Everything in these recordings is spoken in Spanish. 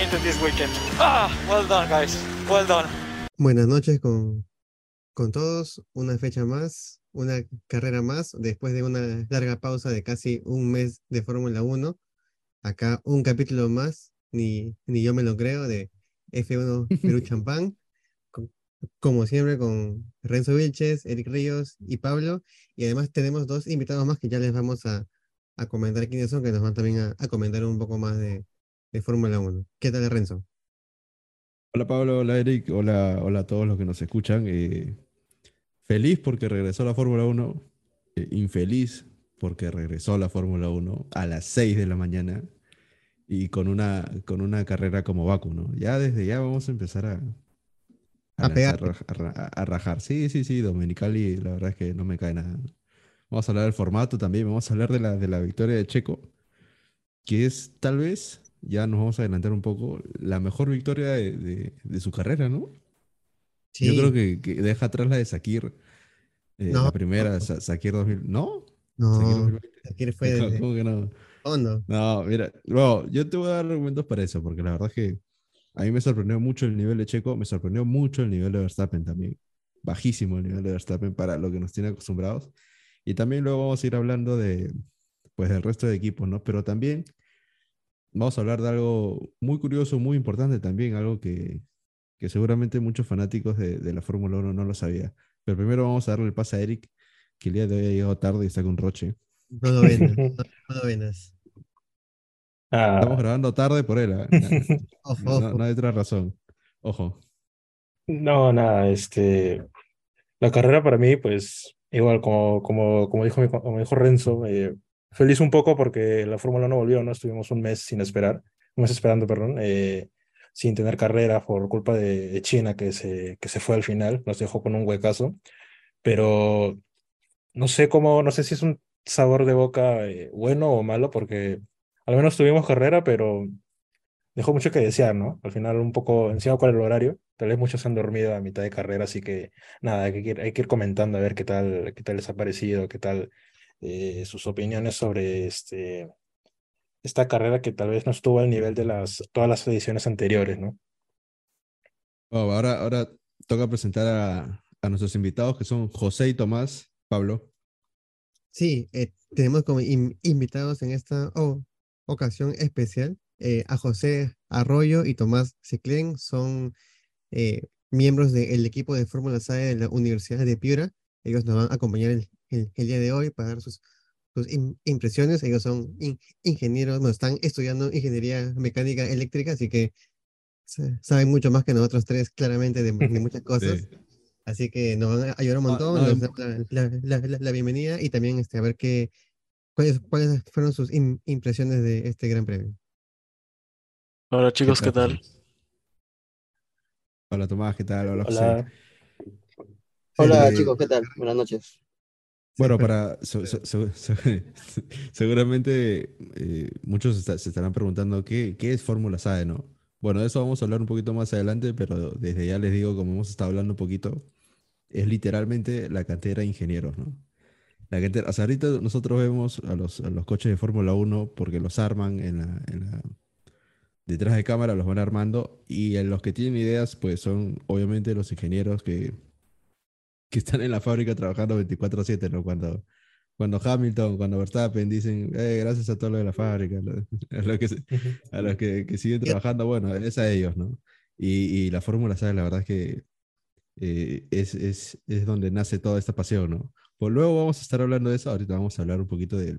dominated this weekend. Ah, well done, guys. Well done. Buenas noches con, con todos. Una fecha más, una carrera más, después de una larga pausa de casi un mes de Fórmula 1. Acá un capítulo más, ni, ni yo me lo creo, de F1 Perú Champán. Como siempre, con Renzo Vilches, Eric Ríos y Pablo. Y además tenemos dos invitados más que ya les vamos a, a comentar quiénes son, que nos van también a, a comentar un poco más de, de Fórmula 1. ¿Qué tal, Renzo? Hola Pablo, hola Eric, hola, hola a todos los que nos escuchan. eh, feliz porque regresó la Fórmula 1, eh, infeliz porque regresó la Fórmula 1 a las 6 de la mañana y con una, con una carrera como Baku, ¿no? Ya desde ya vamos a empezar a, A pegar. a, a rajar. Sí, sí, sí, Domenicali, la verdad es que no me cae nada. Vamos a hablar del formato también, vamos a hablar de la, de la victoria de Checo, que es tal vez, ya nos vamos a adelantar un poco, la mejor victoria de, de- de su carrera, ¿no? Yo creo Sí, que, que deja atrás la de Sakir, eh, No, la primera, no. Sa- Sakir 2000. ¿No? Sakir no, 2020. aquí fue ¿Cómo, desde cómo que no? No, mira, no, yo te voy a dar argumentos para eso, porque la verdad es que a mí me sorprendió mucho el nivel de Checo, me sorprendió mucho el nivel de Verstappen también. Bajísimo el nivel de Verstappen para lo que nos tiene acostumbrados. Y también luego vamos a ir hablando de, pues, del resto de equipos, ¿no? Pero también vamos a hablar de algo muy curioso, muy importante también, algo que, que seguramente muchos fanáticos de, de la Fórmula 1 no lo sabían. Pero primero vamos a darle el pase a Eric, que el día de hoy ha llegado tarde y está con Roche. No lo vendas, no, lo. Estamos Ah, grabando tarde por él. ¿ah? Ojo, No, no- ojo. no hay otra razón. Ojo. no, nada, este, la carrera para mí, pues, igual, como, como, como dijo, como dijo Renzo, eh, feliz un poco porque la Fórmula no volvió, ¿no? Estuvimos un mes sin esperar, un mes esperando, perdón, eh, sin tener carrera por culpa de, de China que se, que se fue al final, nos dejó con un huecazo, pero no sé cómo, no sé si es un sabor de boca eh, bueno o malo, porque al menos tuvimos carrera, pero dejó mucho que desear, ¿no? Al final un poco encima con el horario, tal vez muchos han dormido a mitad de carrera, así que nada, hay que ir, hay que ir comentando a ver qué tal, qué tal les ha parecido, qué tal eh, sus opiniones sobre este, esta carrera que tal vez no estuvo al nivel de las, todas las ediciones anteriores, ¿no? Oh, ahora, ahora toca presentar a, a nuestros invitados que son José y Tomás. Pablo. Sí, eh, tenemos como in- invitados en esta o- ocasión especial eh, a José Arroyo y Tomás Ciclén. Son eh, miembros del equipo de Fórmula SAE de la Universidad de Piura. Ellos nos van a acompañar el, el- el día de hoy para dar sus, sus im- impresiones. Ellos son in- ingenieros, bueno, están estudiando ingeniería mecánica eléctrica, así que sa- saben mucho más que nosotros tres, claramente, de, de muchas cosas. Sí. Así que nos van a ayudar un Ah, montón, no, em- damos la, la- la- la- bienvenida y también este, a ver qué, cuáles, cuáles fueron sus im- impresiones de este gran premio. Hola chicos, ¿qué tal? Hola Tomás, ¿qué tal? Hola José. Hola. Hola Eh, chicos, ¿qué tal? Buenas noches. Bueno, para se- seguramente eh, muchos está- se estarán preguntando qué, qué es Fórmula SAE, ¿no? Bueno, de eso vamos a hablar un poquito más adelante, pero desde ya les digo, como hemos estado hablando un poquito, es literalmente la cantera de ingenieros, ¿no? La cantera, o sea, ahorita nosotros vemos a los, a los coches de Fórmula 1 porque los arman en la, en la- detrás de cámara, los van armando, y en los que tienen ideas, pues son obviamente los ingenieros que, que están en la fábrica trabajando 24/7, ¿no? Cuando, cuando Hamilton, cuando Verstappen dicen, "Eh, gracias a todo lo de la fábrica, a los que, a los que, que siguen trabajando, bueno, es a ellos, ¿no? Y, y la Fórmula SAE, la verdad es que eh, es, es, es donde nace toda esta pasión, ¿no? Pues luego vamos a estar hablando de eso, ahorita vamos a hablar un poquito del,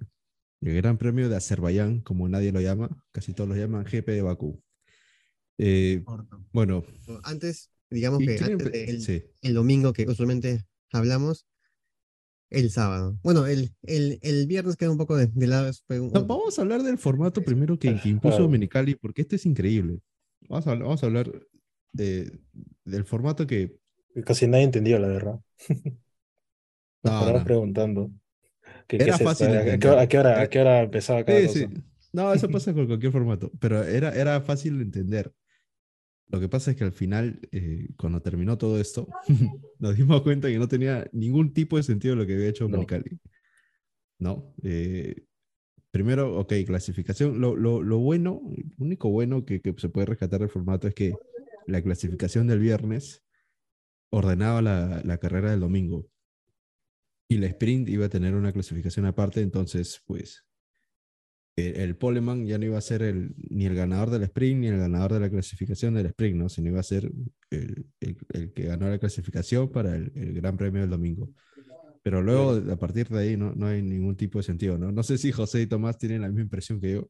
del Gran Premio de Azerbaiyán, como nadie lo llama, casi todos lo llaman GP de Bakú. Eh, bueno, Antes, digamos ¿y que antes del sí. el domingo que usualmente hablamos, el sábado. Bueno, el, el, el viernes queda un poco de, de lado. fue un- No, vamos a hablar del formato primero que, que impuso Claro. Domenicali, porque este es increíble. Vamos a, hablar- vamos a hablar de- del formato que... Casi nadie entendió, la verdad. Nos No, preguntando. ¿Qué, qué Era es fácil ¿A qué hora, a qué hora, a qué hora empezaba cada Sí, cosa? sí. No, eso pasa con cualquier formato, pero era, era fácil de entender. Lo que pasa es que al final, eh, cuando terminó todo esto, nos dimos cuenta que no tenía ningún tipo de sentido lo que había hecho No. Domenicali. ¿No? Eh, primero, ok, clasificación. Lo, lo, lo bueno, lo único bueno que, que se puede rescatar del formato es que la clasificación del viernes ordenaba la, la carrera del domingo. Y la sprint iba a tener una clasificación aparte, entonces, pues, el, el poleman ya no iba a ser el, ni el ganador del sprint ni el ganador de la clasificación del sprint, ¿no? Sino iba a ser el, el- el que ganó la clasificación para el, Gran Premio del domingo. Pero luego, a partir de ahí, no, no hay ningún tipo de sentido, ¿no? No sé si José y Tomás tienen la misma impresión que yo.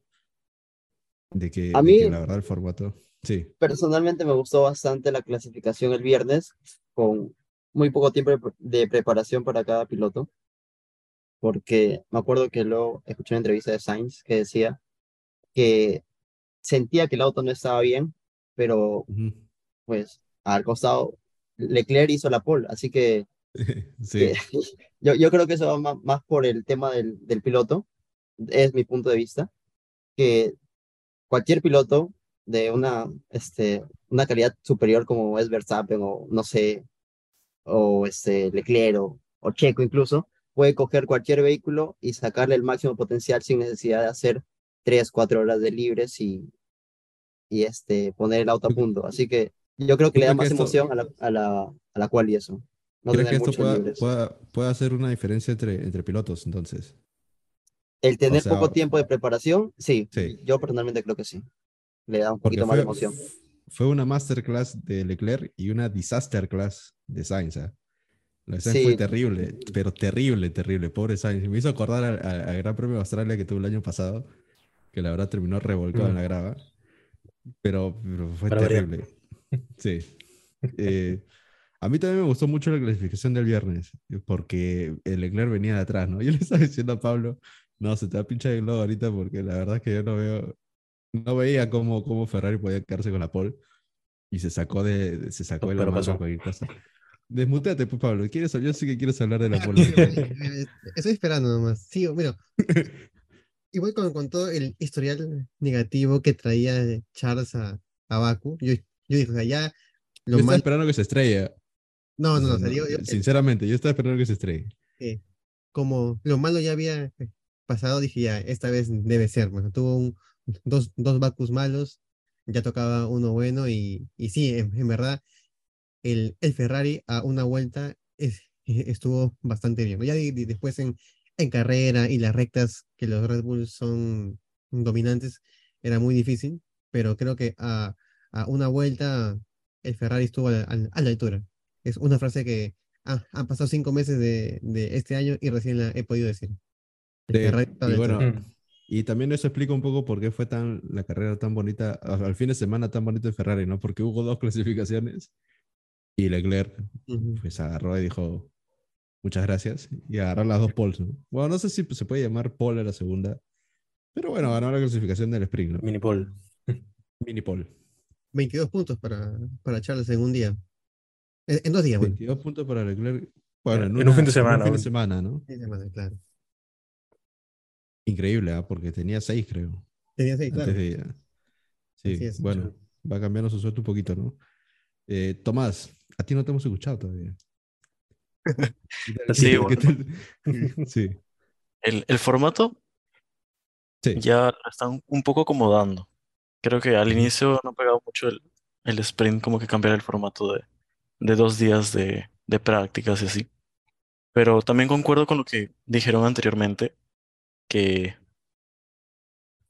De que, A de mí- que la verdad el formato. Sí. Personalmente me gustó bastante la clasificación el viernes, con muy poco tiempo de de preparación para cada piloto, porque me acuerdo que luego escuché una entrevista de Sainz que decía que sentía que el auto no estaba bien, pero Ujú. pues al costado Leclerc hizo la pole, así que sí. que yo, yo creo que eso va ma- más, por el tema del, del piloto, es mi punto de vista, que cualquier piloto de una, este, una calidad superior como es Verstappen o no sé, o este Leclerc o, o Checo incluso, puede coger cualquier vehículo y sacarle el máximo potencial sin necesidad de hacer tres, cuatro horas de libres y, y este, poner el auto a ¿Tú- punto. Así que yo creo que le da más esto- emoción a la, a la, a la cual y eso. No ¿Crees que esto pueda, libres. pueda, pueda hacer una diferencia entre, entre pilotos, entonces? El tener sea, poco tiempo de preparación, sí, Sí. yo personalmente creo que sí. Le da un poquito más de fue, emoción. fue una masterclass de Leclerc y una disaster class de Sainz. ¿ah? La Sainz Sí. fue terrible, pero terrible, terrible. Pobre Sainz. Me hizo acordar al, Gran Premio de Australia que tuvo el año pasado, que la verdad terminó revolcado en Mm. la grava. Pero, pero fue variar. terrible. Sí. Eh, a mí también me gustó mucho la clasificación del viernes, porque el Leclerc venía de atrás, ¿no? Yo le estaba diciendo a Pablo, no, se te va a pinchar el globo ahorita porque la verdad es que yo no veo, no veía cómo, cómo Ferrari podía quedarse con la pole y se sacó de, se sacó de la Pero pasó. cualquier cosa. Desmuteate, pues, Pablo. ¿Quieres, yo sé que quieres hablar de la eh, Estoy esperando nomás. Sí, mira. Igual con, con todo el historial negativo que traía Charles a, a Baku, yo, yo dije, o sea, ya Yo lo estaba mal. esperando que se estrelle. No, no, no, O sea, digo, yo- Sinceramente, yo estaba esperando que se estrelle. eh, como lo malo ya había pasado, dije ya, esta vez debe ser. Bueno, tuvo un- dos, dos Bakus malos, ya tocaba uno bueno y, y sí, en, en verdad, el, el Ferrari a una vuelta es- estuvo bastante bien. Ya di- di- después en, en carrera y las rectas que los Red Bull son dominantes, era muy difícil, pero creo que a, a una vuelta el Ferrari estuvo a la, a la- a la altura. Es una frase que ah, han pasado cinco meses de, de este año y recién la he podido decir. El Sí, Ferrari está a y bueno. Mm. Y también eso explica un poco por qué fue tan la carrera tan bonita, al al fin de semana tan bonito de Ferrari, ¿no? Porque hubo dos clasificaciones y Leclerc Ujú. pues agarró y dijo muchas gracias y agarró las dos poles, ¿no? Bueno, no sé si se puede llamar pole a la segunda, pero bueno, ganó la clasificación del sprint, ¿no? Mini pole. Mini pole. 22 puntos para, para Charles en un día. En, en dos días, bueno. 22 puntos para Leclerc. Bueno, En en, un fin de en semana, fin de semana, ¿no? Sí, semana, claro. Increíble, ¿ah? Porque tenía seis, creo. Tenía seis, claro. de. Sí, es. bueno, va cambiando su suerte un poquito, ¿no? Eh, Tomás, a ti no te hemos escuchado todavía. ¿Qué tal- Sí, bueno. Sí, El, el formato sí. ya lo están un poco acomodando. Creo que al inicio no pegaba mucho el, el sprint, como que cambiar el formato de, de dos días de, de prácticas y así. Pero también concuerdo con lo que dijeron anteriormente, que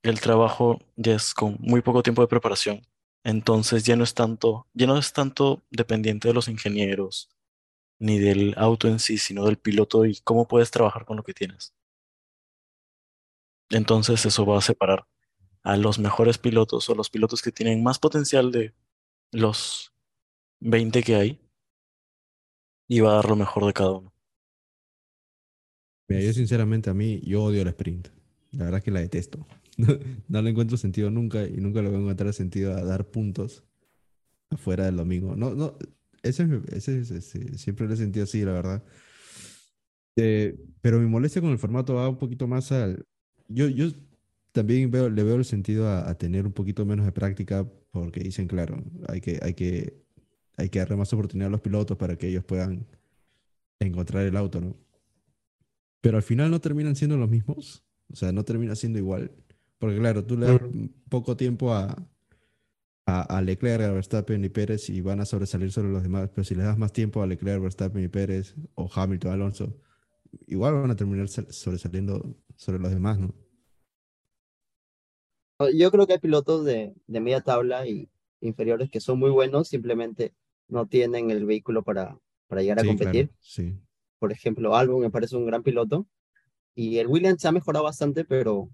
el trabajo ya es con muy poco tiempo de preparación. Entonces ya no es tanto, ya no es tanto dependiente de los ingenieros ni del auto en sí, sino del piloto y cómo puedes trabajar con lo que tienes. Entonces eso va a separar a los mejores pilotos o los pilotos que tienen más potencial de los 20 que hay y va a dar lo mejor de cada uno. Mira, yo sinceramente a mí, yo odio el sprint. La verdad es que la detesto. No le encuentro sentido nunca y nunca le voy a encontrar sentido a dar puntos afuera del domingo. No, no, ese, ese, es- ese- siempre lo he sentido así, la verdad. Eh, pero mi molestia con el formato va un poquito más al... Yo, yo también veo, le veo el sentido a, a tener un poquito menos de práctica porque dicen, claro, hay que, hay que, hay que darle más oportunidad a los pilotos para que ellos puedan encontrar el auto, ¿no? Pero al final no terminan siendo los mismos. O sea, no termina siendo igual. Porque claro, tú le das poco tiempo a, a, a Leclerc, a Verstappen y Pérez y van a sobresalir sobre los demás. Pero si le das más tiempo a Leclerc, Verstappen y Pérez o Hamilton, Alonso, igual van a terminar sal- sobresaliendo sobre los demás, ¿no? Yo creo que hay pilotos de, de media tabla y inferiores que son muy buenos, simplemente no tienen el vehículo para, para llegar a Sí, competir. claro, sí. Por ejemplo, Albon me parece un gran piloto y el Williams se ha mejorado bastante, pero,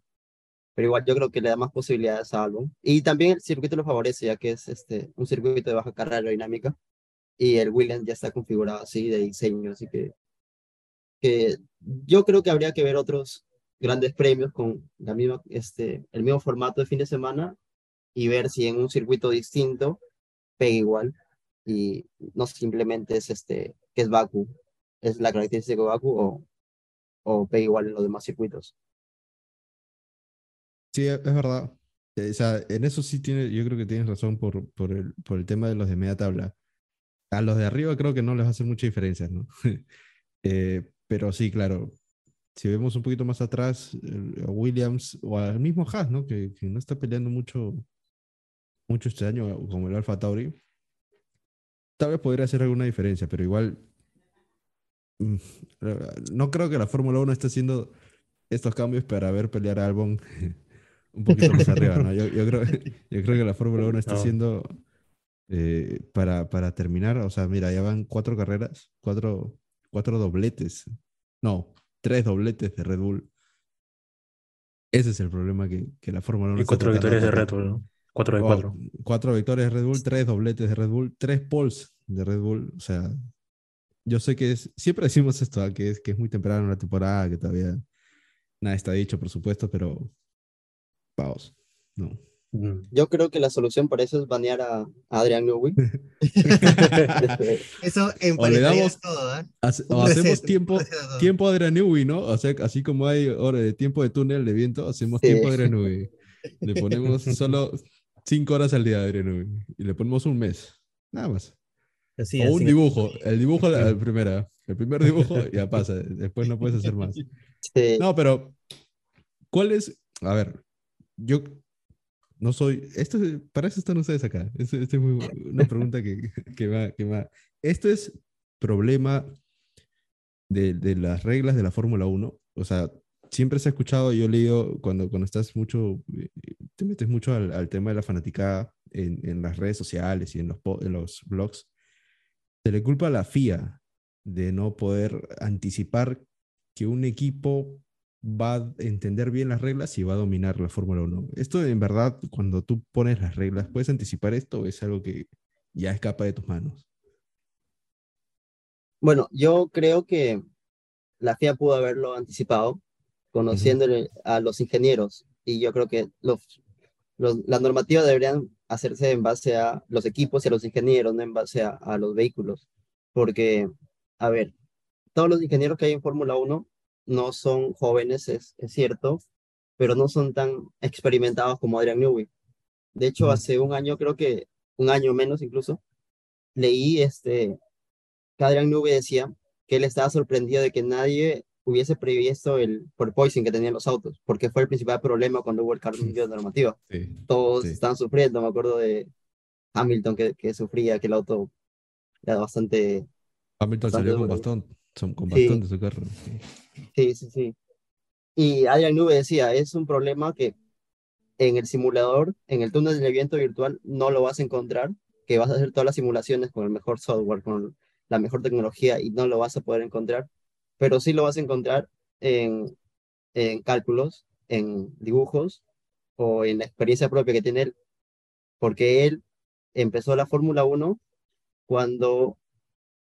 pero igual yo creo que le da más posibilidades a Albon. Y también el circuito lo favorece, ya que es este, un circuito de baja carga aerodinámica y el Williams ya está configurado así de diseño, así que, que yo creo que habría que ver otros grandes premios con la misma, este, el mismo formato de fin de semana y ver si en un circuito distinto pega igual y no simplemente es este que es Baku, es la característica de Baku o, o pega igual en los demás circuitos. Sí, es es verdad. Eh, O sea, en eso sí tiene, yo creo que tienes razón por, por el, por el tema de los de media tabla. A los de arriba creo que no les va a hacer mucha diferencia, ¿no? Eh, pero sí, claro, si vemos un poquito más atrás, a Williams o al mismo Haas, ¿no? Que, no está peleando mucho, mucho este año, como el Alfa Tauri, tal vez podría hacer alguna diferencia, pero igual mm, no creo que la Fórmula 1 esté haciendo estos cambios para ver pelear a Albon un poquito más arriba, ¿no? Yo, yo creo, yo creo que la Fórmula 1 está No. haciendo eh, para, para terminar, o sea, mira, ya van cuatro carreras, cuatro, cuatro dobletes, no, tres dobletes de Red Bull. Ese es el problema que, que la Fórmula 1 Y cuatro victorias de Red Bull, ¿no? Cuatro de Oh, cuatro. cuatro victorias de Red Bull, tres dobletes de Red Bull, tres poles de Red Bull. O sea, yo sé que es, siempre decimos esto, ¿ah? que es, que es muy temprano en la temporada, que todavía nada está dicho, por supuesto, pero vamos, no. Yo creo que la solución para eso es banear a, a Adrian Newey. Este, Eso O le damos todo, ¿ah? hace- Un o hacemos un tiempo, reset a tiempo de Adrianui, ¿no? O sea, así como hay hora de tiempo de túnel de viento, hacemos Sí. tiempo de Adrianui. Le ponemos solo cinco horas al día de Adrianui y le ponemos un mes, nada más. Así, O un así. dibujo, el dibujo la, la primera, el primer dibujo ya pasa, después no puedes hacer más. este, No, pero ¿cuál es? A ver, yo no soy, esto es- para eso están ustedes acá. Esto es una pregunta que, que va, que va. Esto es problema de, de las reglas de la Fórmula 1. O sea, siempre se ha escuchado, yo leído cuando, cuando estás mucho, eh, te metes mucho al, al tema de la fanaticada en, en las redes sociales y en los, en los blogs, se le culpa a la FIA de no poder anticipar que un equipo va a entender bien las reglas y va a dominar la Fórmula 1. Esto en verdad, cuando tú pones las reglas, ¿puedes anticipar esto o es algo que ya escapa de tus manos? Bueno, yo creo que la FIA pudo haberlo anticipado, conociéndole a los ingenieros, y yo creo que los, los, las normativas deberían hacerse en base a los equipos y a los ingenieros, no en base a, a los vehículos. Porque, a ver, todos los ingenieros que hay en Fórmula 1 no son jóvenes, es, es cierto, pero no son tan experimentados como Adrian Newey. De hecho, Ujú. hace un año, creo que un año menos incluso, leí este, que Adrian Newey decía que él estaba sorprendido de que nadie hubiese previsto el porpoising que tenían los autos, porque fue el principal problema cuando hubo el cambio de normativa. Sí. Todos Sí. estaban sufriendo, me acuerdo de Hamilton que, que sufría, que el auto era bastante... Hamilton Bastante salió con bastón, son- con Sí. bastón de su carro. sí. Sí, sí, sí. Y Adrian Newey decía, es un problema que en el simulador, en el túnel del viento virtual, no lo vas a encontrar, que vas a hacer todas las simulaciones con el mejor software, con la mejor tecnología y no lo vas a poder encontrar, pero sí lo vas a encontrar en, en cálculos, en dibujos o en la experiencia propia que tiene él, porque él empezó la Fórmula 1 cuando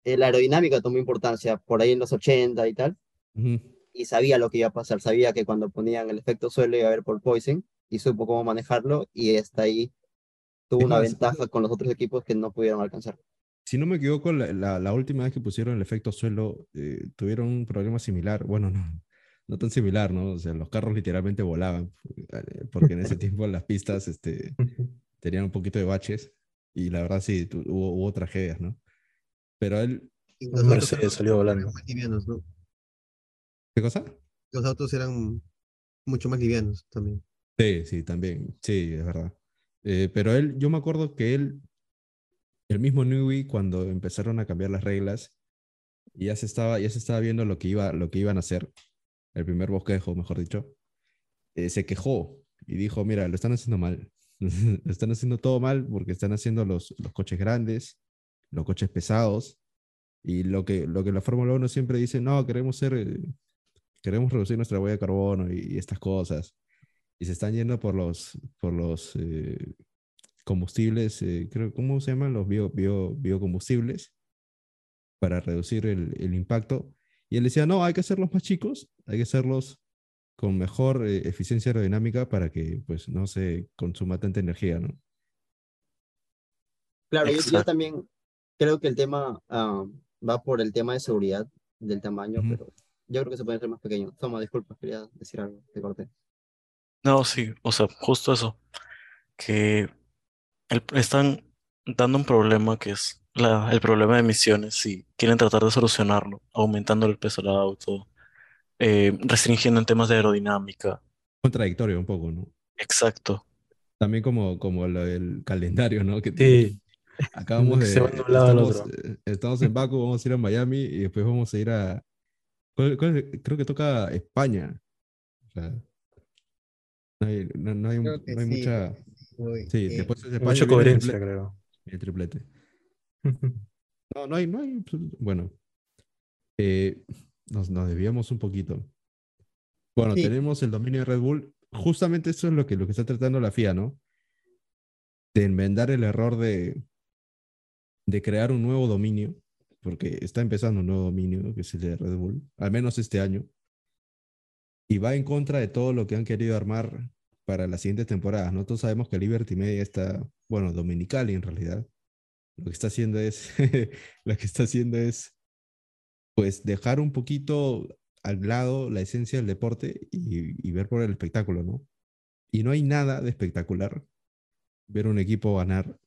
la aerodinámica tomó importancia, por ahí en los 80 y tal, Ujú. y sabía lo que iba a pasar, sabía que cuando ponían el efecto suelo iba a haber porpoising y supo cómo manejarlo y hasta ahí tuvo una ventaja con los otros equipos que no pudieron alcanzar. Si no me equivoco, la, la- la última vez que pusieron el efecto suelo, eh, tuvieron un problema similar. Bueno, no, no tan similar, ¿no? O sea, los carros literalmente volaban, eh, porque en ese tiempo las pistas este, tenían un poquito de baches y la verdad sí, hubo, hubo tragedias, ¿no? Pero él, los autos Mercedes eran salió volando. muy livianos, ¿no? ¿qué cosa? Los autos eran mucho más livianos también. Sí, sí, también, sí, es verdad. Eh, pero él, yo me acuerdo que él, el mismo Newey, cuando empezaron a cambiar las reglas, ya se estaba, ya se estaba viendo lo que, iba, lo que iban a hacer, el primer bosquejo, mejor dicho, eh, se quejó y dijo, mira, lo están haciendo mal. lo están haciendo todo mal porque están haciendo los, los coches grandes, los coches pesados, y lo que, lo que la Fórmula 1 siempre dice, no, queremos ser, eh, queremos reducir nuestra huella de carbono y, y estas cosas. Y se están yendo por los, por los eh, combustibles, eh, creo, ¿cómo se llaman? Los bio, bio, biocombustibles para reducir el, el impacto. Y él decía, no, hay que hacerlos más chicos, hay que hacerlos con mejor eh, eficiencia aerodinámica para que pues no se consuma tanta energía, ¿no? Claro, yo, yo también creo que el tema ah, va por el tema de seguridad del tamaño, pero yo creo que se puede hacer más pequeño. Toma, disculpa, quería decir algo, te corté. No, sí, o sea, justo eso, que el- están dando un problema que es la- el problema de emisiones y quieren tratar de solucionarlo, aumentando el peso del auto, eh, restringiendo en temas de aerodinámica. Contradictorio un poco, ¿no? Exacto. También como, como lo del calendario, ¿no? Que tiene- Sí, acabamos de... se va de un lado al estamos, otro. eh, estamos en Baku, vamos a ir a Miami y después vamos a ir a... ¿cuál- cuál es? Creo que toca España. O sea, no hay, no, no hay, no hay sí, mucha... Uy, Sí, eh, después es España mucha el coherencia, triple- creo. el triplete. No, no hay, no hay. Bueno, eh, nos, nos desviamos un poquito. Bueno, Sí. tenemos el dominio de Red Bull. Justamente eso es lo que, lo que está tratando la FIA, ¿no? De enmendar el error de, de crear un nuevo dominio, porque está empezando un nuevo dominio, que es el de Red Bull, al menos este año. Y va en contra de todo lo que han querido armar para las siguientes temporadas. Nosotros sabemos que Liberty Media está, bueno, Dominicali en realidad. Lo que está haciendo es, lo que está haciendo es, pues, dejar un poquito al lado la esencia del deporte y ver por el espectáculo, ¿no? Y no hay nada de espectacular ver un equipo ganar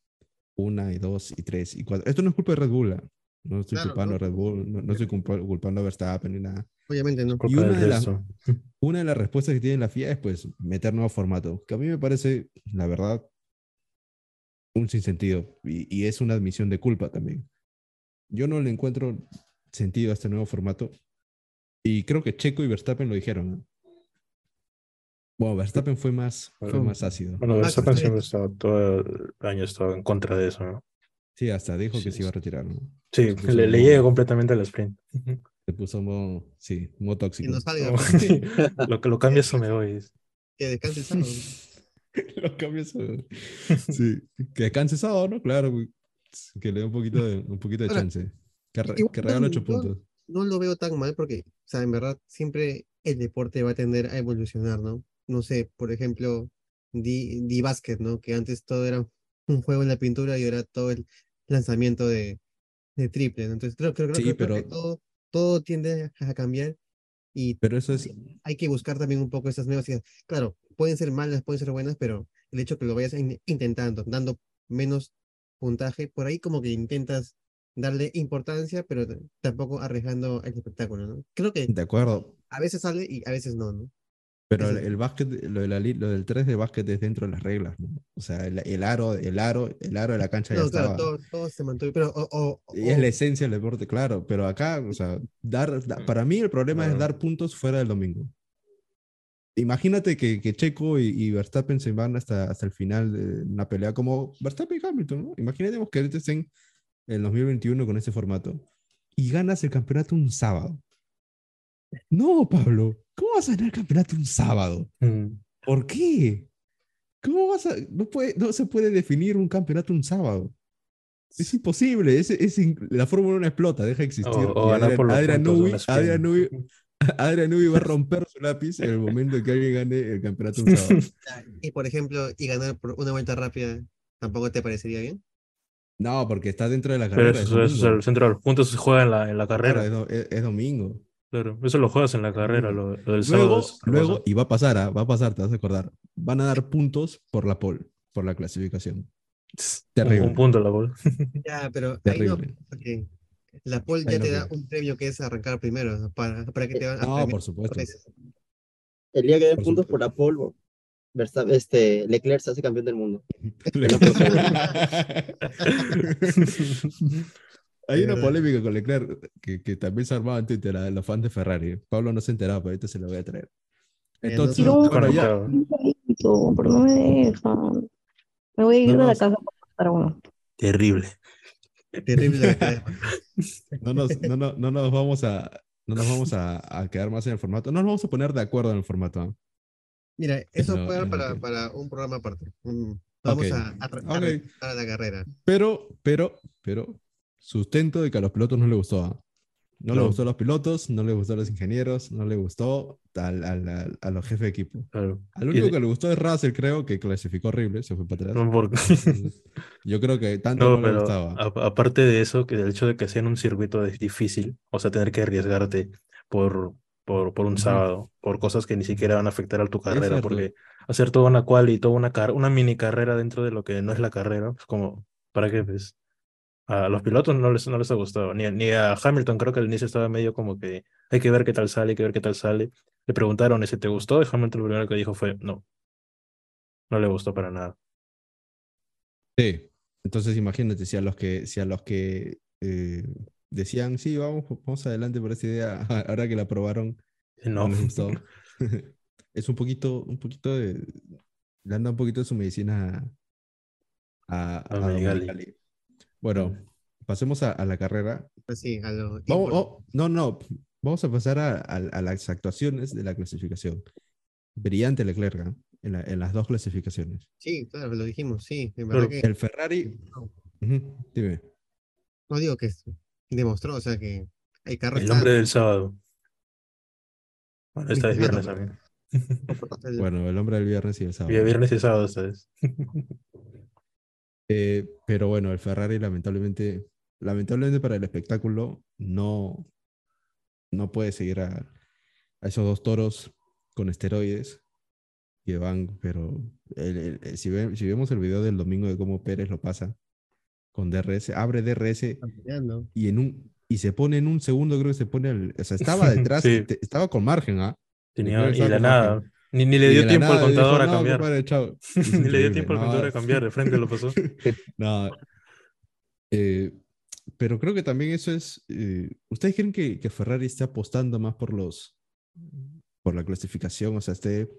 una y dos y tres y cuatro. Esto no es culpa de Red Bull, ¿ah? no estoy Claro, culpando no. a Red Bull, no, no estoy culpa- culpando a Verstappen ni nada. obviamente no. Culpa una de las-. Una de las respuestas que tiene la FIA es pues meter nuevos formatos, que a mí me parece, la verdad, un sinsentido y, y es una admisión de culpa también. Yo no le encuentro sentido a este nuevo formato y creo que Checo y Verstappen lo dijeron. ¿no? Bueno, Verstappen fue más, fue Bueno, más ácido. Bueno, Verstappen siempre estaba todo el año estado en contra de eso, ¿no? Sí, hasta dijo que Sí, se iba a retirar. ¿no? Sí, le, le llega completamente al sprint. Se puso modo, sí, modo Que tóxico. no salga, No, pues, sí, lo que lo cambia eso me voy. que descanse sábado. Lo cambios. Sí, que descanse sábado, ¿no? Claro, güey. que le dé un poquito de, un poquito de Ahora, chance. Que, que regale ocho puntos. no lo veo tan mal porque, o sea, en verdad siempre el deporte va a tender a evolucionar, ¿no? No sé, por ejemplo, di, di básquet, ¿no? Que antes todo era un juego en la pintura y ahora todo el lanzamiento de, de triple, ¿no? Entonces creo, creo, creo- Sí, creo- creo que todo, todo tiende a cambiar y Pero eso es, hay que buscar también un poco esas nuevas ideas. Claro, pueden ser malas, pueden ser buenas, pero el hecho que lo vayas in- intentando, dando menos puntaje, por ahí como que intentas darle importancia, pero tampoco arriesgando el espectáculo, ¿no? Creo que de acuerdo. a veces sale y a veces no, ¿no? Pero el, el básquet, lo, de la lo del 3 de básquet es dentro de las reglas, ¿no? O sea, el, el aro, el aro, el aro de la cancha ya No, claro, estaba. todo, todo se mantuvo, pero o, o- Y es la esencia del deporte, claro. Pero acá, o sea, dar, da- para mí el problema es Claro. dar puntos fuera del domingo. Imagínate que, que Checo y, y Verstappen se van hasta, hasta el final de una pelea como Verstappen y Hamilton, ¿no? Imaginemos que ahorita estén en 2021 con ese formato y ganas el campeonato un sábado. No, Pablo, ¿cómo vas a ganar el campeonato un sábado? Mm. ¿Por qué? ¿Cómo vas a.? No, puede, no se puede definir un campeonato un sábado. Es imposible. Es, es in- la Fórmula 1 explota, deja de existir. O, o Y ganar Adrian- por Adrian. Adrian Adrian Newey va a romper su lápiz en el momento que alguien gane el campeonato un sábado. y por ejemplo, y ganar por una vuelta rápida, ¿tampoco te parecería bien? No, porque está dentro de la Pero carrera. eso, es eso es el centro de los puntos se juega en la, en la Claro, carrera. es, do- es- es domingo. Claro, eso lo juegas en la carrera, lo, lo del sábado. Luego, otra luego, y va a pasar, ah, va a pasar, te vas a acordar. Van a dar puntos por la pole, por la clasificación. Un- Terrible. Un, punto la bola. Ya, pero ahí no, Terrible. porque la pole Ahí ya no te da creo. un premio que es arrancar primero, para, para que te van a No, por supuesto. El día que den puntos supuesto. por la Verstappen- este, Leclerc se hace campeón del mundo. Hay una verdad. polémica con Leclerc que, que también se ha armado en Twitter, la de los fans de Ferrari. Pablo no se enteraba, pero ahorita se lo voy a traer. Eh, Entonces, no- bueno, ya, pero no me dejan. Me voy a ir No de la casa para uno. Terrible. Terrible no nos, no, no, no nos vamos a, no nos vamos a, a quedar más en el formato. No nos vamos a poner de acuerdo en el formato. ¿ah? Mira, eso No, puede dar no, para, para un programa aparte. Un- Vamos Ok. a, a, tra- a Ok. revisar a la carrera. Pero, pero, pero, sustento de que a los pilotos no les gustó. No, les No. gustó a los pilotos, no les gustó a los ingenieros, no les gustó al- al- al- a los jefes de equipo. Claro. Al Y único de- que le gustó es Russell, creo, que clasificó horrible, se fue para atrás. No, porque- yo creo que tanto No, no, le pero gustaba. a- aparte de eso, que del hecho de que sea en un circuito es difícil, o sea, tener que arriesgarte por, por, por un sábado, por cosas que ni siquiera van a afectar a tu carrera, porque hacer toda una quali y toda una, car- una mini carrera dentro de lo que no es la carrera, es como, ¿para qué? Pues? A los pilotos no les, no les ha gustado, ni, a- ni a Hamilton creo que al inicio estaba medio como que hay que ver qué tal sale, hay que ver qué tal sale. Le preguntaron ¿y si te gustó y Hamilton lo primero que dijo fue no, no le gustó para nada. Sí. Entonces imagínate, si a los que, si a los que eh, decían, sí, vamos, vamos adelante por esa idea, ahora que la aprobaron, No, no les gustó. es un poquito, un poquito de, le anda un poquito de su medicina a, a, A a Domenicali. Domenicali. Bueno, pasemos a, a la carrera. Pues sí, a lo Vamos, oh, no, no, vamos a pasar a, a- a las actuaciones de la clasificación. Brillante Leclerc ¿ah? en, la- en las dos clasificaciones. Sí, claro, lo dijimos, sí. Verdad que El Ferrari, Ujú, dime. no digo que demostró, o sea que el carro el está- hombre del sábado. Bueno, esta es viernes también. el- Bueno, el hombre del viernes y el sábado. Viernes y sábado esta vez. Eh, pero bueno, el Ferrari lamentablemente, lamentablemente para el espectáculo no, no puede seguir a, a esos dos toros con esteroides que van, pero el- el- el- si, ve- si vemos el video del domingo de cómo Pérez lo pasa con DRS, abre DRS y en un y se pone en un segundo, creo que se pone al- o sea, estaba detrás, Sí. te- estaba con margen, ¿ah? Tenía, y de la nada. margen. Ni, ni le dio tiempo al dijo, contador a "No, cambiar. compadre, chao". Es Ni le dio tiempo al no, contador a cambiar. De frente lo pasó. No. Eh, pero creo que también eso es. eh, ¿Ustedes creen que, que Ferrari esté apostando más por los por la clasificación? O sea, esté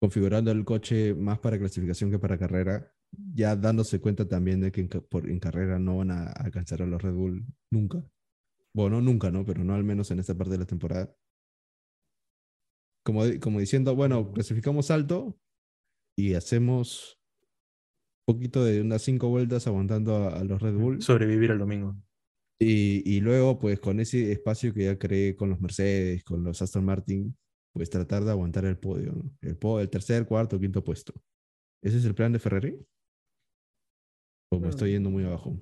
configurando el coche más para clasificación que para carrera, ya dándose cuenta también de que en, por, en carrera no van a alcanzar a los Red Bull nunca. Bueno, nunca, ¿no? Pero no al menos en esta parte de la temporada. Como, como diciendo, bueno, clasificamos alto y hacemos un poquito de unas cinco vueltas aguantando a, a los Red Bull. Sobrevivir el domingo. Y, y luego, pues con ese espacio que ya creé con los Mercedes, con los Aston Martin, pues tratar de aguantar el podio, ¿no? El, po- el tercer, cuarto, quinto puesto. ¿Ese es el plan de Ferrari? ¿O me estoy yendo muy abajo?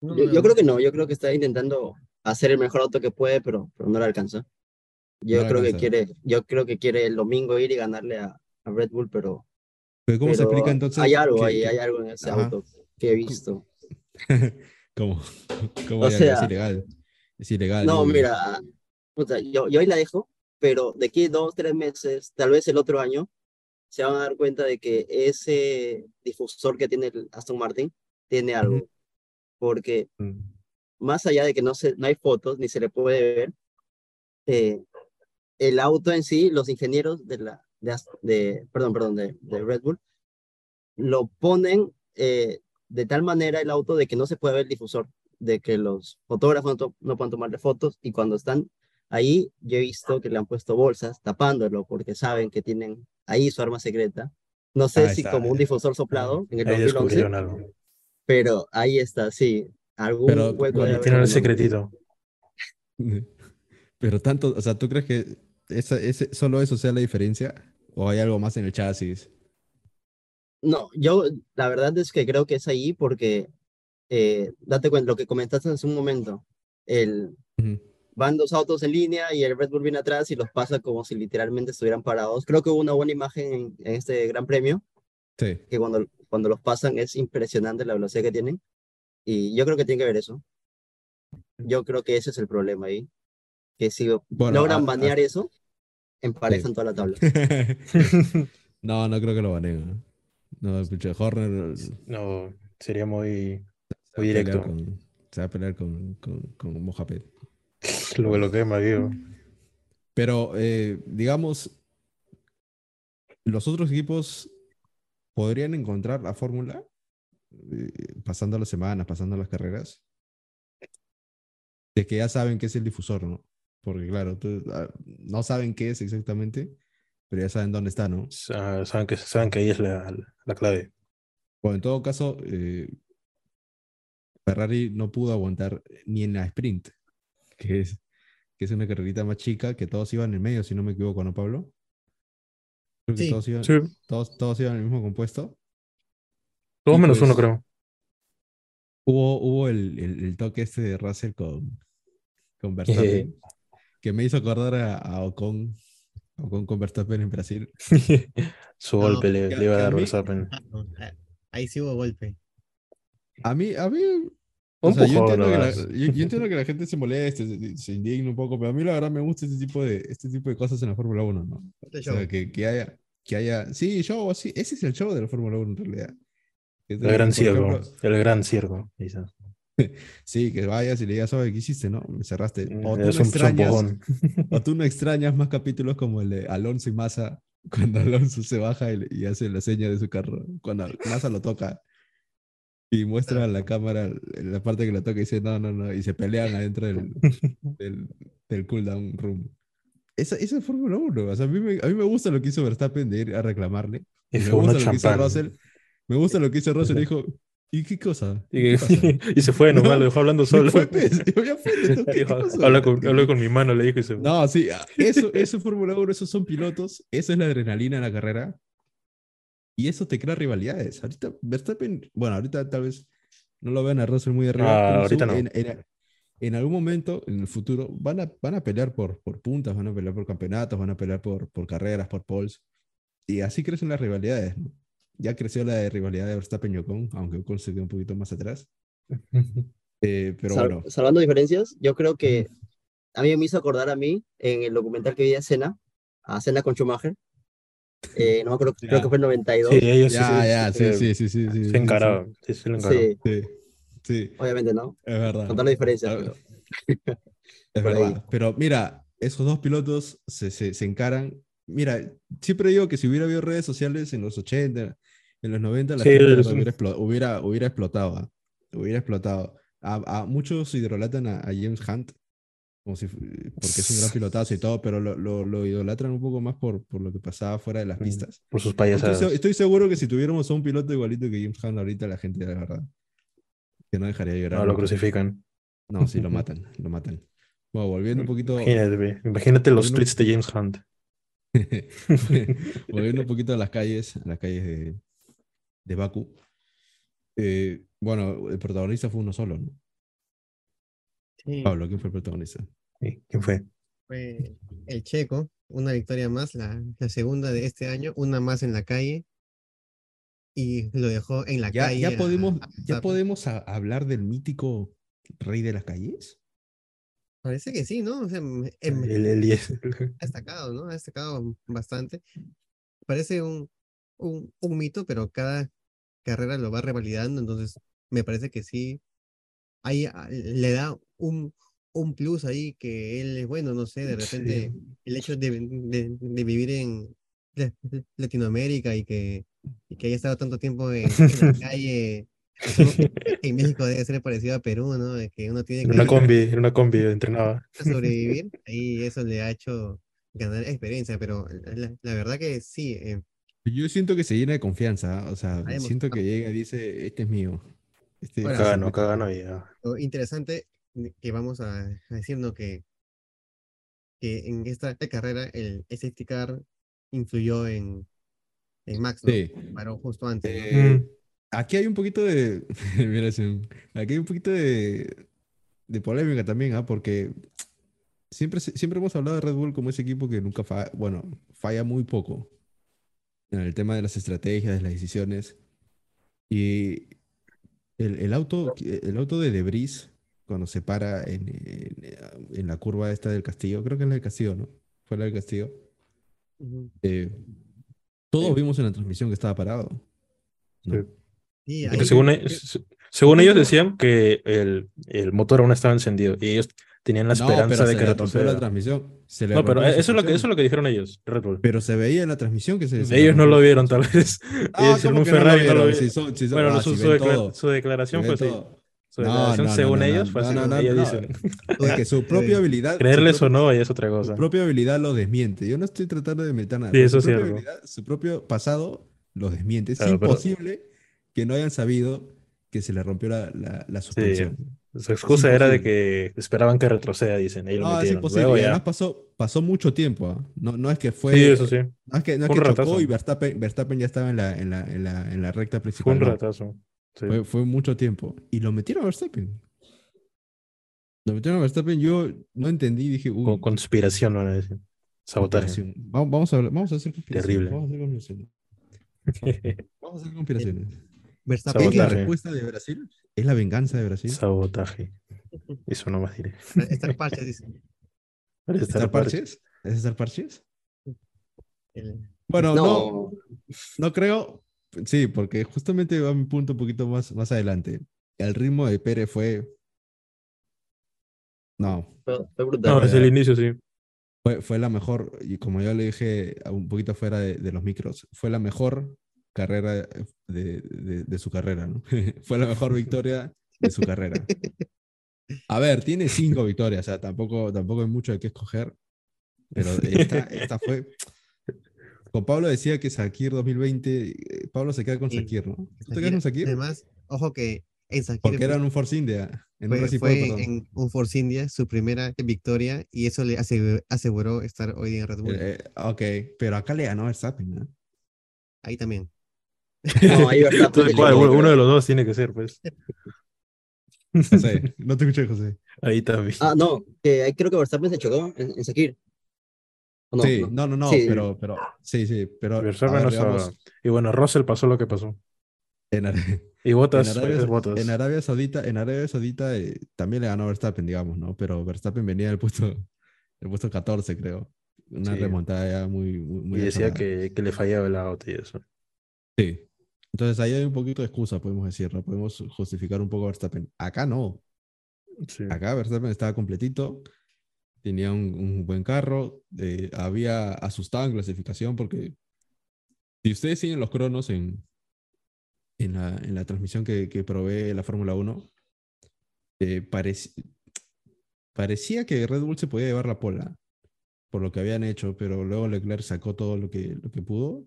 Yo, yo creo que no, yo creo que está intentando hacer el mejor auto que puede, pero, pero no le alcanza. Yo No creo que quiere, yo creo que quiere el domingo ir y ganarle a, a Red Bull, pero, Pero ¿Cómo se pero explica entonces? hay algo que- ahí, que- hay algo en ese Ajá. auto que he visto. ¿Cómo? ¿Cómo O que es sea- ilegal? Es ilegal. No, mira, o sea, yo, yo ahí la dejo, pero de aquí dos, tres meses, tal vez el otro año, se van a dar cuenta de que ese difusor que tiene el Aston Martin tiene algo. Ujú. Porque Mm. más allá de que no, se, no hay fotos ni se le puede ver, eh, el auto en sí, los ingenieros de la, de, de- perdón, perdón, de, de Red Bull, lo ponen eh, de tal manera el auto de que no se puede ver el difusor, de que los fotógrafos no, no puedan tomarle fotos y cuando están ahí, yo he visto que le han puesto bolsas tapándolo porque saben que tienen ahí su arma secreta. No sé Ahí si está, como un difusor soplado en el Ahí 2011, descubrieron algo. pero ahí está, sí. Algún Pero hueco haber Tienen el secretito. Pero tanto, o sea, ¿tú crees que esa, ese, solo eso sea la diferencia? ¿O hay algo más en el chasis? No, yo la verdad es que creo que es ahí porque, eh, date cuenta, lo que comentaste hace un momento, el, Ujú. van dos autos en línea y el Red Bull viene atrás y los pasa como si literalmente estuvieran parados. Creo que hubo una buena imagen en, en este Gran Premio, Sí. que cuando, cuando los pasan es impresionante la velocidad que tienen. Y yo creo que tiene que ver eso. Yo creo que ese es el problema ahí. Que si Bueno, logran a- banear eso, emparejan toda la tabla. no, no creo que lo baneen. ¿no? No, pucha, Horner No, sería muy, directo. con, se va a pelear con, con, con Mohamed. Lo que lo quema, digo. Pero, eh, digamos, los otros equipos podrían encontrar la fórmula eh, pasando las semanas, pasando las carreras, de que ya saben qué es el difusor, ¿no? Porque, claro, tú- ah, no saben qué es exactamente, pero ya saben dónde está, ¿no? Sa- Saben que, saben que ahí es la, la clave. Bueno, en todo caso, eh, Ferrari no pudo aguantar ni en la sprint, que es, que es una carrerita más chica, que todos iban en medio, si no me equivoco, ¿no, Pablo? Creo que Sí. todos iban, Sí, todos, todos iban en el mismo compuesto. todo Y menos pues- uno, creo. Hubo, hubo el, el- el toque este de Russell con, con Verstappen, que me hizo acordar a, a Ocon, Ocon con Verstappen en Brasil. Su No, golpe le, que- le iba a a dar mí- Verstappen. Ah, no, ah, Ahí sí hubo golpe. A mí, a mí, o sea, yo entiendo, que la, yo- yo entiendo que la gente se moleste, se, se indigne un poco, pero a mí la verdad me gusta este tipo de, este tipo de cosas en la Fórmula 1, ¿no? Este O sea, show. que, que haya, que haya, sí, show, así, ese es el show de la Fórmula 1 en realidad. El gran por circo. ejemplo, El gran circo. dice. sí, que vayas y le digas, oye, ¿qué hiciste, no? Me cerraste. O tú Es no extrañas, o tú no extrañas más capítulos como el de Alonso y Massa, cuando Alonso se baja y, y hace la seña de su carro, cuando Massa lo toca y muestra a la cámara la parte que lo toca y dice, no, no, no, y se pelean adentro del, del, del cooldown room. Esa, esa es Fórmula 1. O sea, a mí, me, a mí me gusta lo que hizo Verstappen de ir a reclamarle. Y me gusta lo que hizo champán. Russell. Me gusta lo que hizo Russell. Dijo, ¿y qué cosa? Y, ¿Qué pasa? y se fue nomás, No, lo dejó hablando solo. fue, pues, ya fui, ¿tú ¿qué, qué Dijo, pasó? habla, con, mi mano, le dijo y se fue. No, sí, ah, eso, eso es Fórmula 1, esos son pilotos, eso es la adrenalina en la carrera. Y eso te crea rivalidades. Ahorita Verstappen, bueno, ahorita tal vez no lo vean a Russell muy arriba, Ah, ahorita su- no. en, en- en algún momento, en el futuro, van a, van a pelear por, por puntas, van a pelear por campeonatos, van a pelear por, por carreras, por poles. Y así crecen las rivalidades. ¿no? Ya creció la de rivalidad de Verstappen y Ocon, aunque Ocon se quedó un poquito más atrás. Eh, pero Sal- bueno, Salvando diferencias, yo creo que a mí me hizo acordar a mí en el documental que vi de Cena, a Cena con Schumacher. Eh, no me acuerdo, creo que fue el 92. Sí, ellos sí, ya, sí, ya, sí, sí, sí, sí, sí, Se encararon. Sí, encararon. Sí, Sí, obviamente, ¿no? es verdad. Con todas las diferencias. Ah, pero- Es verdad. Pero mira, esos dos pilotos se, se, se encaran. Mira, siempre digo que si hubiera habido redes sociales en los 80, en los 90, la Sí, gente hubiera, hubiera, explotado. ¿ah? Hubiera explotado. A, a muchos idolatan a, a James Hunt, como si, porque es un gran pilotazo y todo, pero lo, lo, lo idolatran un poco más por, por lo que pasaba fuera de las Mm, pistas. Por sus Estoy, payasadas. se- estoy seguro que si tuviéramos a un piloto igualito que James Hunt ahorita, la gente, la verdad, que no dejaría de llorar. No, lo crucifican. No, sí, lo matan, lo matan. Bueno, volviendo un poquito. Imagínate, imagínate los splits de James Hunt. Volviendo un poquito a las calles, a las calles de, de Baku. Eh, bueno, el protagonista fue uno solo, ¿no? Sí, Pablo, ¿quién fue el protagonista? Sí, ¿Quién fue? fue el checo, una victoria más, la, la segunda de este año, una más en la calle. Y lo dejó en la ¿Ya, calle. ya a- podemos, a ya podemos a- hablar del mítico rey de las calles? Parece que sí, ¿no? O sea, em- em- El, el 10. ha destacado, ¿no? Ha destacado bastante. Parece un, un, un mito, pero cada carrera lo va revalidando, entonces me parece que sí. Ahí ah, le da un, un plus ahí que él es bueno, no sé, de repente Sí. el hecho de, de, de vivir en La- Latinoamérica y que, y que haya estado tanto tiempo en, en la calle. En México debe ser parecido a Perú, ¿no? De que uno tiene En que una combi, en una combi entrenaba. sobrevivir, ahí eso le ha hecho ganar experiencia, pero la, la verdad que sí, eh, Yo siento que se llena de confianza, o sea, Haremos- siento que llega y dice, este es mío. Este, es Cagano, el- cagano ya. lo interesante que vamos a, a decirnos que, que en esta carrera el safety car influyó en, en Max, ¿no? Sí. Paró justo antes, ¿no? Eh. Aquí hay un poquito de. Mira, aquí hay un poquito de, de polémica también, ¿ah? Porque siempre, siempre hemos hablado de Red Bull como ese equipo que nunca falla, bueno, falla muy poco en el tema de las estrategias, de las decisiones. Y el, el auto, el auto de Debris, cuando se para en, en- en la curva esta del castillo, creo que es la del castillo, ¿no? Fue la del castillo. Eh, todos Sí. vimos en la transmisión que estaba parado. ¿no? Sí. Sí, Porque según, que- e- se- según ellos decían que el, el motor aún estaba encendido y ellos tenían la No, esperanza pero de que rompió la transmisión. Se le No, pero eso es, lo que, eso es lo que dijeron ellos, Red Bull. Pero se veía en la transmisión que se. Ellos no lo vieron, tal vez. Ah, Ellos hicieron ¿cómo un no Ferrari no lo vieron? vieron. Si son- si son- Bueno, ah, su, si su decla- su declaración fue así. Su No, declaración, no, no, según no, ellos, no, fue así. no, no, ellos no. dicen. Es que su propia habilidad. su Creerles o no, es otra Su cosa. propia habilidad lo desmiente. Yo no estoy tratando de meter nada. Sí, eso su es propia cierto. habilidad- su propio pasado lo desmiente. Es imposible que no hayan sabido que se le rompió la, la, la Sí, suspensión. su excusa era de que esperaban que retroceda, dicen. Ellos lo No, es metieron. imposible. Luego Y ya. además pasó, pasó mucho tiempo. ¿ah? No, no es que fue. Sí, eso sí. No es que, no es Fue que un chocó ratazo. y Verstappen, Verstappen ya estaba en la, en la, en la, en la recta Fue principal. un no. ratazo. Sí. Fue, fue mucho tiempo. Y lo metieron a Verstappen. Lo metieron a Verstappen. Yo no entendí. Dije, uy, Con conspiración, van a decir. Sabotaje. Vamos, vamos, a, vamos a hacer conspiraciones. Terrible. Vamos a hacer conspiraciones. Vamos a hacer conspiraciones. Verstappen ¿Es la respuesta de Brasil? ¿Es la venganza de Brasil? Sabotaje. Eso no más diré. Estar parche, dice. Parece ¿Estar parches? ¿Es estar parches? El- Bueno, no, No, no creo. Sí, porque justamente va a mi punto un poquito más, más adelante. El ritmo de Pérez fue. No, fue, fue brutal. No, desde el inicio sí. Fue, fue la mejor, y como yo le dije un poquito fuera de, de los micros, fue la mejor carrera de, de- de su carrera, ¿no? fue la mejor victoria de su carrera. A ver, tiene cinco victorias, o sea, tampoco, tampoco hay mucho de qué escoger, pero esta, esta fue... Con Pablo decía que Sakir 2020, eh, Pablo se queda con Sakir, ¿no? ¿Tú te quedas con Sakir? Además, ojo que en Sakir Porque era en un Force India, en un fue, Racing fue en un Force India su primera victoria y eso le asegu- aseguró estar hoy día en Red Bull. Eh, eh, ok, pero acá le ganó Verstappen, ¿no? Ahí también. No, ahí Uno de los dos tiene que ser, pues. José, no te escuché, José. Ahí también. Ah, no, que ahí creo que Verstappen se chocó en, en Sakir. ¿O no? sí, no. no, no, Sí. pero, pero, sí, sí, pero, Verstappen ver, no digamos, Y bueno, Russell pasó lo que pasó. en, Y Botas, en Arabia, es Botas. en Arabia Saudita, en Arabia Saudita eh, también le ganó Verstappen, digamos, ¿no? Pero Verstappen venía del puesto, del puesto 14, creo. Una Sí. remontada ya muy, muy, muy y decía que, que le fallaba el auto y eso. Sí. Entonces ahí hay un poquito de excusa, podemos decirlo. Podemos justificar un poco a Verstappen. Acá no. Sí. Acá Verstappen estaba completito, tenía un, un buen carro, eh, había asustado en clasificación porque si ustedes siguen los cronos en, en, la, en la transmisión que, que provee la Fórmula 1, eh, parec- parecía que Red Bull se podía llevar la pola por lo que habían hecho, pero luego Leclerc sacó todo lo que, lo que pudo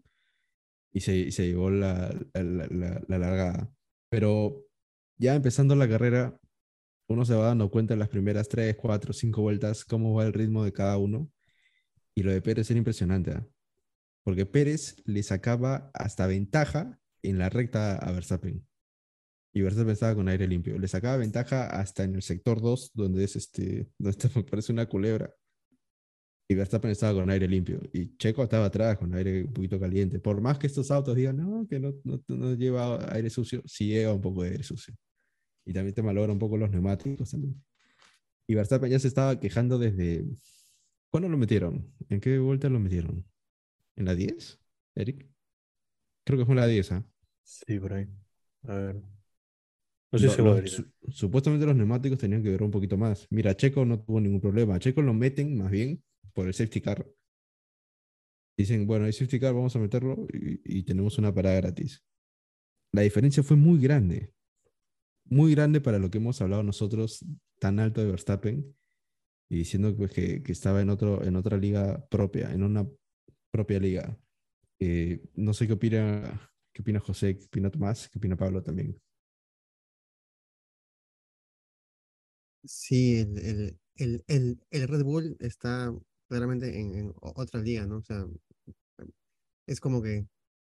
y se, se llevó la, la, la- la- la largada. Pero ya empezando la carrera, uno se va dando cuenta en las primeras 3, 4, 5 vueltas cómo va el ritmo de cada uno. Y lo de Pérez era impresionante, ¿ah? porque Pérez le sacaba hasta ventaja en la recta a Verstappen. Y Verstappen estaba con aire limpio. Le sacaba ventaja hasta en el sector 2, donde es este, donde está- parece una culebra. Y Verstappen estaba con aire limpio. Y Checo estaba atrás con aire un poquito caliente. Por más que estos autos digan, no, que no, no, no lleva aire sucio, sí lleva un poco de aire sucio. Y también te malogra un poco los neumáticos también. Y Verstappen ya se estaba quejando desde... ¿Cuándo lo metieron? ¿En qué vuelta lo metieron? ¿En la 10, Eric? Creo que fue en la 10, ¿ah? Sí, por ahí. A ver. No sé Lo- si los- su- supuestamente los neumáticos tenían que durar un poquito más. Mira, Checo no tuvo ningún problema. Checo lo meten más bien por el safety car. Dicen, bueno, hay safety car, vamos a meterlo y, tenemos una parada gratis. La diferencia fue muy grande. Muy grande para lo que hemos hablado nosotros, tan alto de Verstappen, y diciendo pues, que, que estaba en, otro, en otra liga propia, en una propia liga. Eh, no sé qué opina, qué opina José, qué opina Tomás, qué opina Pablo también. Sí, el, el, el, el Red Bull está claramente en, en o- otra liga, ¿no? O sea, es como que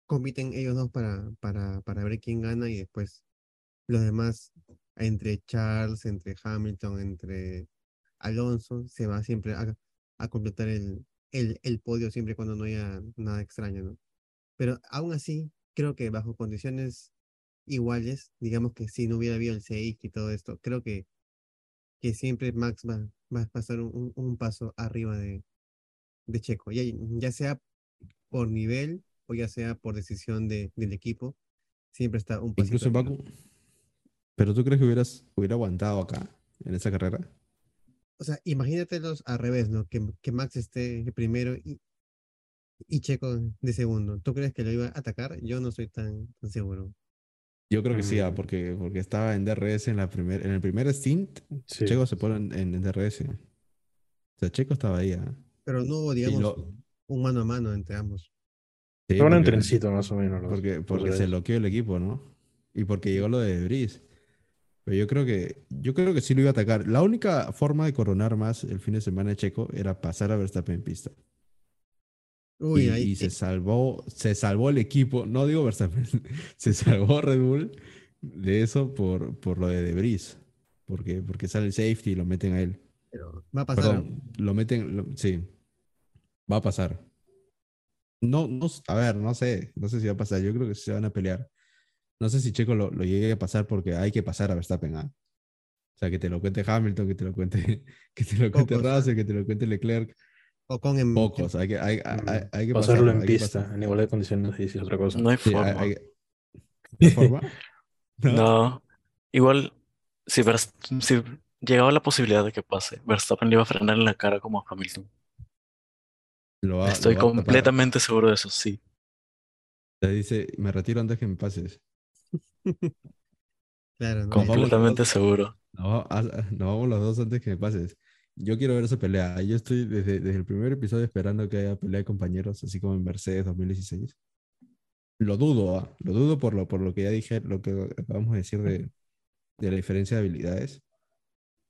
compiten ellos dos para, para, para ver quién gana y después los demás, entre Charles, entre Hamilton, entre Alonso, se va siempre a, completar el, el, el podio siempre cuando no haya nada extraño, ¿no? Pero aún así, creo que bajo condiciones iguales, digamos que si no hubiera habido el safety y todo esto, creo que que siempre Max va, va a pasar un, paso arriba de, de Checo, ya, ya sea por nivel o ya sea por decisión de, del equipo, siempre está un pasito. Incluso en arriba. Baku. ¿Pero tú crees que hubieras, hubiera aguantado acá, en esa carrera? O sea, imagínatelos al revés, ¿no? Que, que Max esté primero y, y Checo de segundo. ¿Tú crees que lo iba a atacar? Yo no estoy tan, tan seguro. Yo creo que sí, ah, Mm. porque, porque estaba en DRS en, la primer, en el primer stint. Sí. Checo se pone en, DRS. O sea, Checo estaba ahí. ah. Pero no hubo, digamos, lo- un mano a mano entre ambos. Sí, Estaban en porque- trencito más o menos. los- Porque, los porque se bloqueó el equipo, ¿no? Y porque llegó lo de Brice. Pero yo creo que, yo creo que sí lo iba a atacar. La única forma de coronar más el fin de semana de Checo era pasar a Verstappen en pista. Uy, y, ahí y se salvó, se salvó el equipo, no digo Verstappen, se salvó Red Bull de eso por, por lo de Debris. Porque, porque sale el safety y lo meten a él. Pero va a pasar. Perdón, lo meten, lo- sí, va a pasar. No, no, a ver, no sé, no sé si va a pasar, yo creo que se van a pelear. No sé si Checo lo, lo llegue a pasar porque hay que pasar a Verstappen, ¿ah? O sea, que te lo cuente Hamilton, que te lo cuente, que te lo cuente ¿ah? Russell, que te lo cuente Leclerc. O con en, Pocos, hay que, hay, hay, hay- hay que Pasarlo pasarlo, en hay pista, pasar. en igualdad de condiciones, es otra cosa. No hay Sí, hay- forma. hay- ¿No hay forma? No. Igual, si, llegaba la posibilidad de que pase, Verstappen le iba a frenar en la cara como a Hamilton. Lo va- lo Estoy completamente seguro de eso, sí. Te dice, me retiro antes que me pases. Claro, ¿no? Vamos- Completamente seguro. Nos va- haz- nos vamos los dos antes que me pases. Yo quiero ver esa pelea. Yo estoy desde, desde el primer episodio esperando que haya pelea de compañeros, así como en Mercedes 2016. Lo dudo, ¿ah? Lo dudo por lo, por lo que ya dije, lo que acabamos de decir de, de la diferencia de habilidades.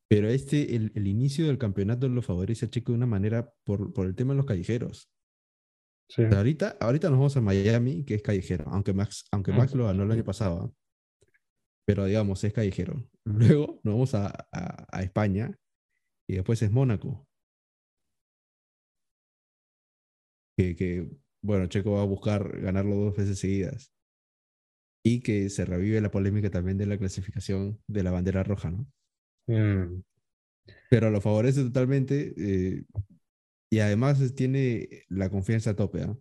Pero este, el, el inicio del campeonato lo favorece a Checo de una manera por, por el tema de los callejeros. Sí. O sea, ahorita, ahorita nos vamos a Miami, que es callejero, aunque Max, aunque Max lo ganó el año pasado, ¿ah? pero digamos, es callejero. Luego nos vamos a, a- a España y después es Mónaco. Que, que, bueno, Checo va a buscar ganarlo dos veces seguidas. Y que se revive la polémica también de la clasificación de la bandera roja, ¿no? Mm, Pero lo favorece totalmente eh, y además tiene la confianza a tope, ¿ah?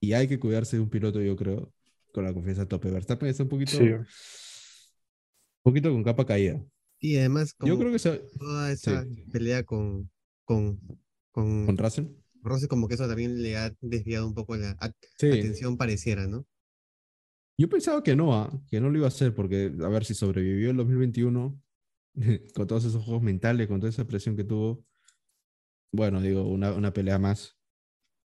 Y hay que cuidarse de un piloto, yo creo, con la confianza a tope. Verstappen está un poquito, sí. un poquito con capa caída. Y además, Yo como creo que se- toda esa sí. pelea con, con, con con Russell. Como que eso también le ha desviado un poco la Sí. atención, pareciera, ¿no? Yo pensaba que no, ¿ah? que no lo iba a hacer, porque a ver si sobrevivió el 2021 con todos esos juegos mentales, con toda esa presión que tuvo. Bueno, digo, una, una pelea más.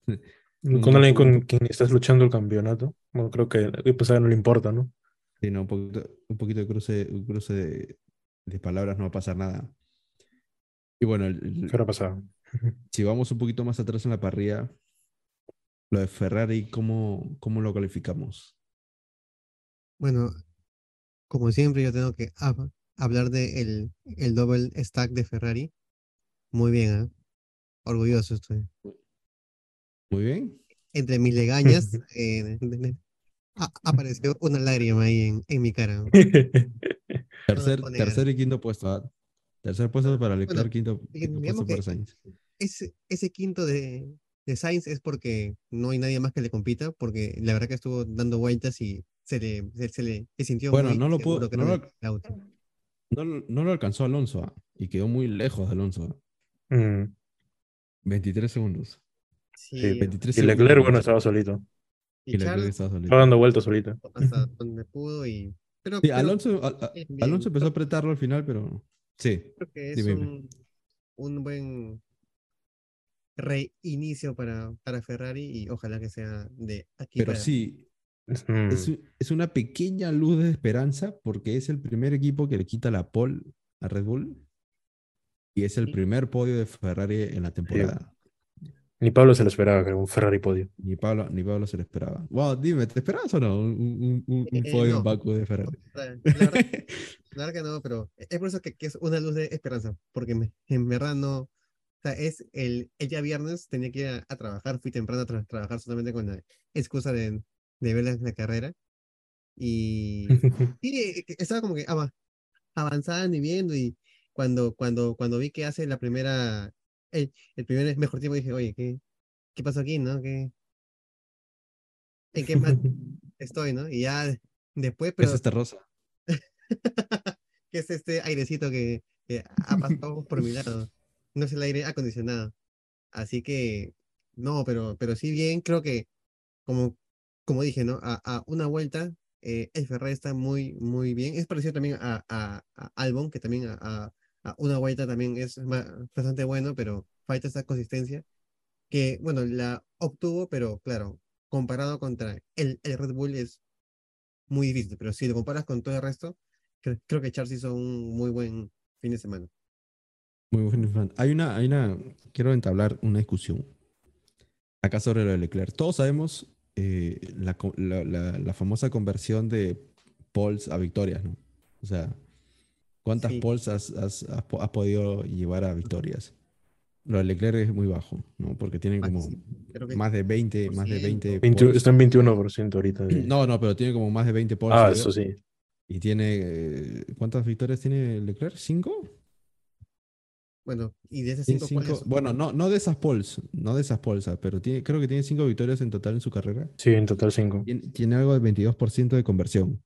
Con alguien con quien estás luchando el campeonato. Bueno, creo que pues, a él no le importa, ¿no? Sí, no, un poquito, un poquito de cruce, un cruce de, de palabras no va a pasar nada. Y bueno, el- el- ¿Qué habrá pasado? si vamos un poquito más atrás en la parrilla, lo de Ferrari, ¿cómo, cómo lo calificamos? Bueno, como siempre, yo tengo que hab- hablar de el, el double stack de Ferrari. Muy bien, ¿ah? Orgulloso estoy. Muy bien. Entre mis legañas, eh, apareció una lágrima ahí en, en mi cara. Tercer, tercer y quinto puesto. ¿ah? Tercer puesto para Leclerc, quinto, puesto para Sainz. Ese, ese quinto de, de Sainz es porque no hay nadie más que le compita, porque la verdad que estuvo dando vueltas y se le, se, se le se sintió Bueno, muy no lo pudo- no del lo- auto. No, lo- no lo alcanzó Alonso ¿ah? y quedó muy lejos de Alonso. ¿ah? Mm, 23 segundos. Sí, sí. 23 Y Leclerc, segundos. bueno, estaba solito. y Y Leclerc Charles estaba solito. Estaba dando vueltas solito. hasta donde pudo y pero, Sí, pero Alonso, a- a- bien, bien. Alonso empezó a apretarlo al final, pero sí. creo que es dime, un, un buen reinicio para, para Ferrari y ojalá que sea de aquí Pero para sí, Mm, es, un- es una pequeña luz de esperanza porque es el primer equipo que le quita la pole a Red Bull y es el Sí. primer podio de Ferrari en la temporada. Ni Pablo se lo esperaba, creo, un Ferrari podio. Ni Pablo, ni Pablo se lo esperaba. Wow, dime, ¿te esperabas o no? Un, un- un- un Eh, podio no. en Baku de Ferrari. La, la verdad, la verdad que no, pero es por eso que, que es una luz de esperanza, porque me- en verdad no, o sea, es el, el día viernes tenía que ir a, a trabajar, fui temprano a tra- trabajar solamente con la excusa de, de ver la, la carrera y, y eh, estaba como que ava- avanzando y viendo y cuando, cuando, cuando vi que hace la primera, el, el primer mejor tiempo dije, oye, ¿qué, qué pasó aquí, no? ¿Qué, en qué más estoy, ¿no? Y ya después, ¿Qué pero es este rosa? que es este airecito que, que ha pasado por mi lado. No es el aire acondicionado. Así que, no, pero, pero sí bien, creo que, como, como dije, ¿no? A, a una vuelta, eh, el Ferrari está muy, muy bien. Es parecido también a, a, a Albon, que también a, a- a una vuelta también es bastante bueno, pero falta esa consistencia que, bueno, la obtuvo, pero claro, comparado contra el, el Red Bull es muy difícil, pero si lo comparas con todo el resto, cre- creo que Charles hizo un muy buen fin de semana. Muy buen fan. Hay una, hay una, quiero entablar una discusión acá sobre lo de Leclerc. Todos sabemos eh, la, la- la- la famosa conversión de poles a victorias, ¿no? O sea, ¿cuántas Sí. poles has, has- has po- has podido llevar a victorias? Lo de Leclerc es muy bajo, ¿no? Porque tiene como más de 20, más de 20 21 poles. está en 21% ahorita. de- No, no, pero tiene como más de 20 poles. ah, creo. eso sí. Y tiene, eh, ¿cuántas victorias tiene Leclerc? ¿Cinco? Bueno, y de esas cinco, ¿cuáles cinco- bueno, no, no de esas poles, no de esas poles, ah, pero tiene, creo que tiene cinco victorias en total en su carrera. Sí, en total 5. Tiene, tiene algo del 22% de conversión.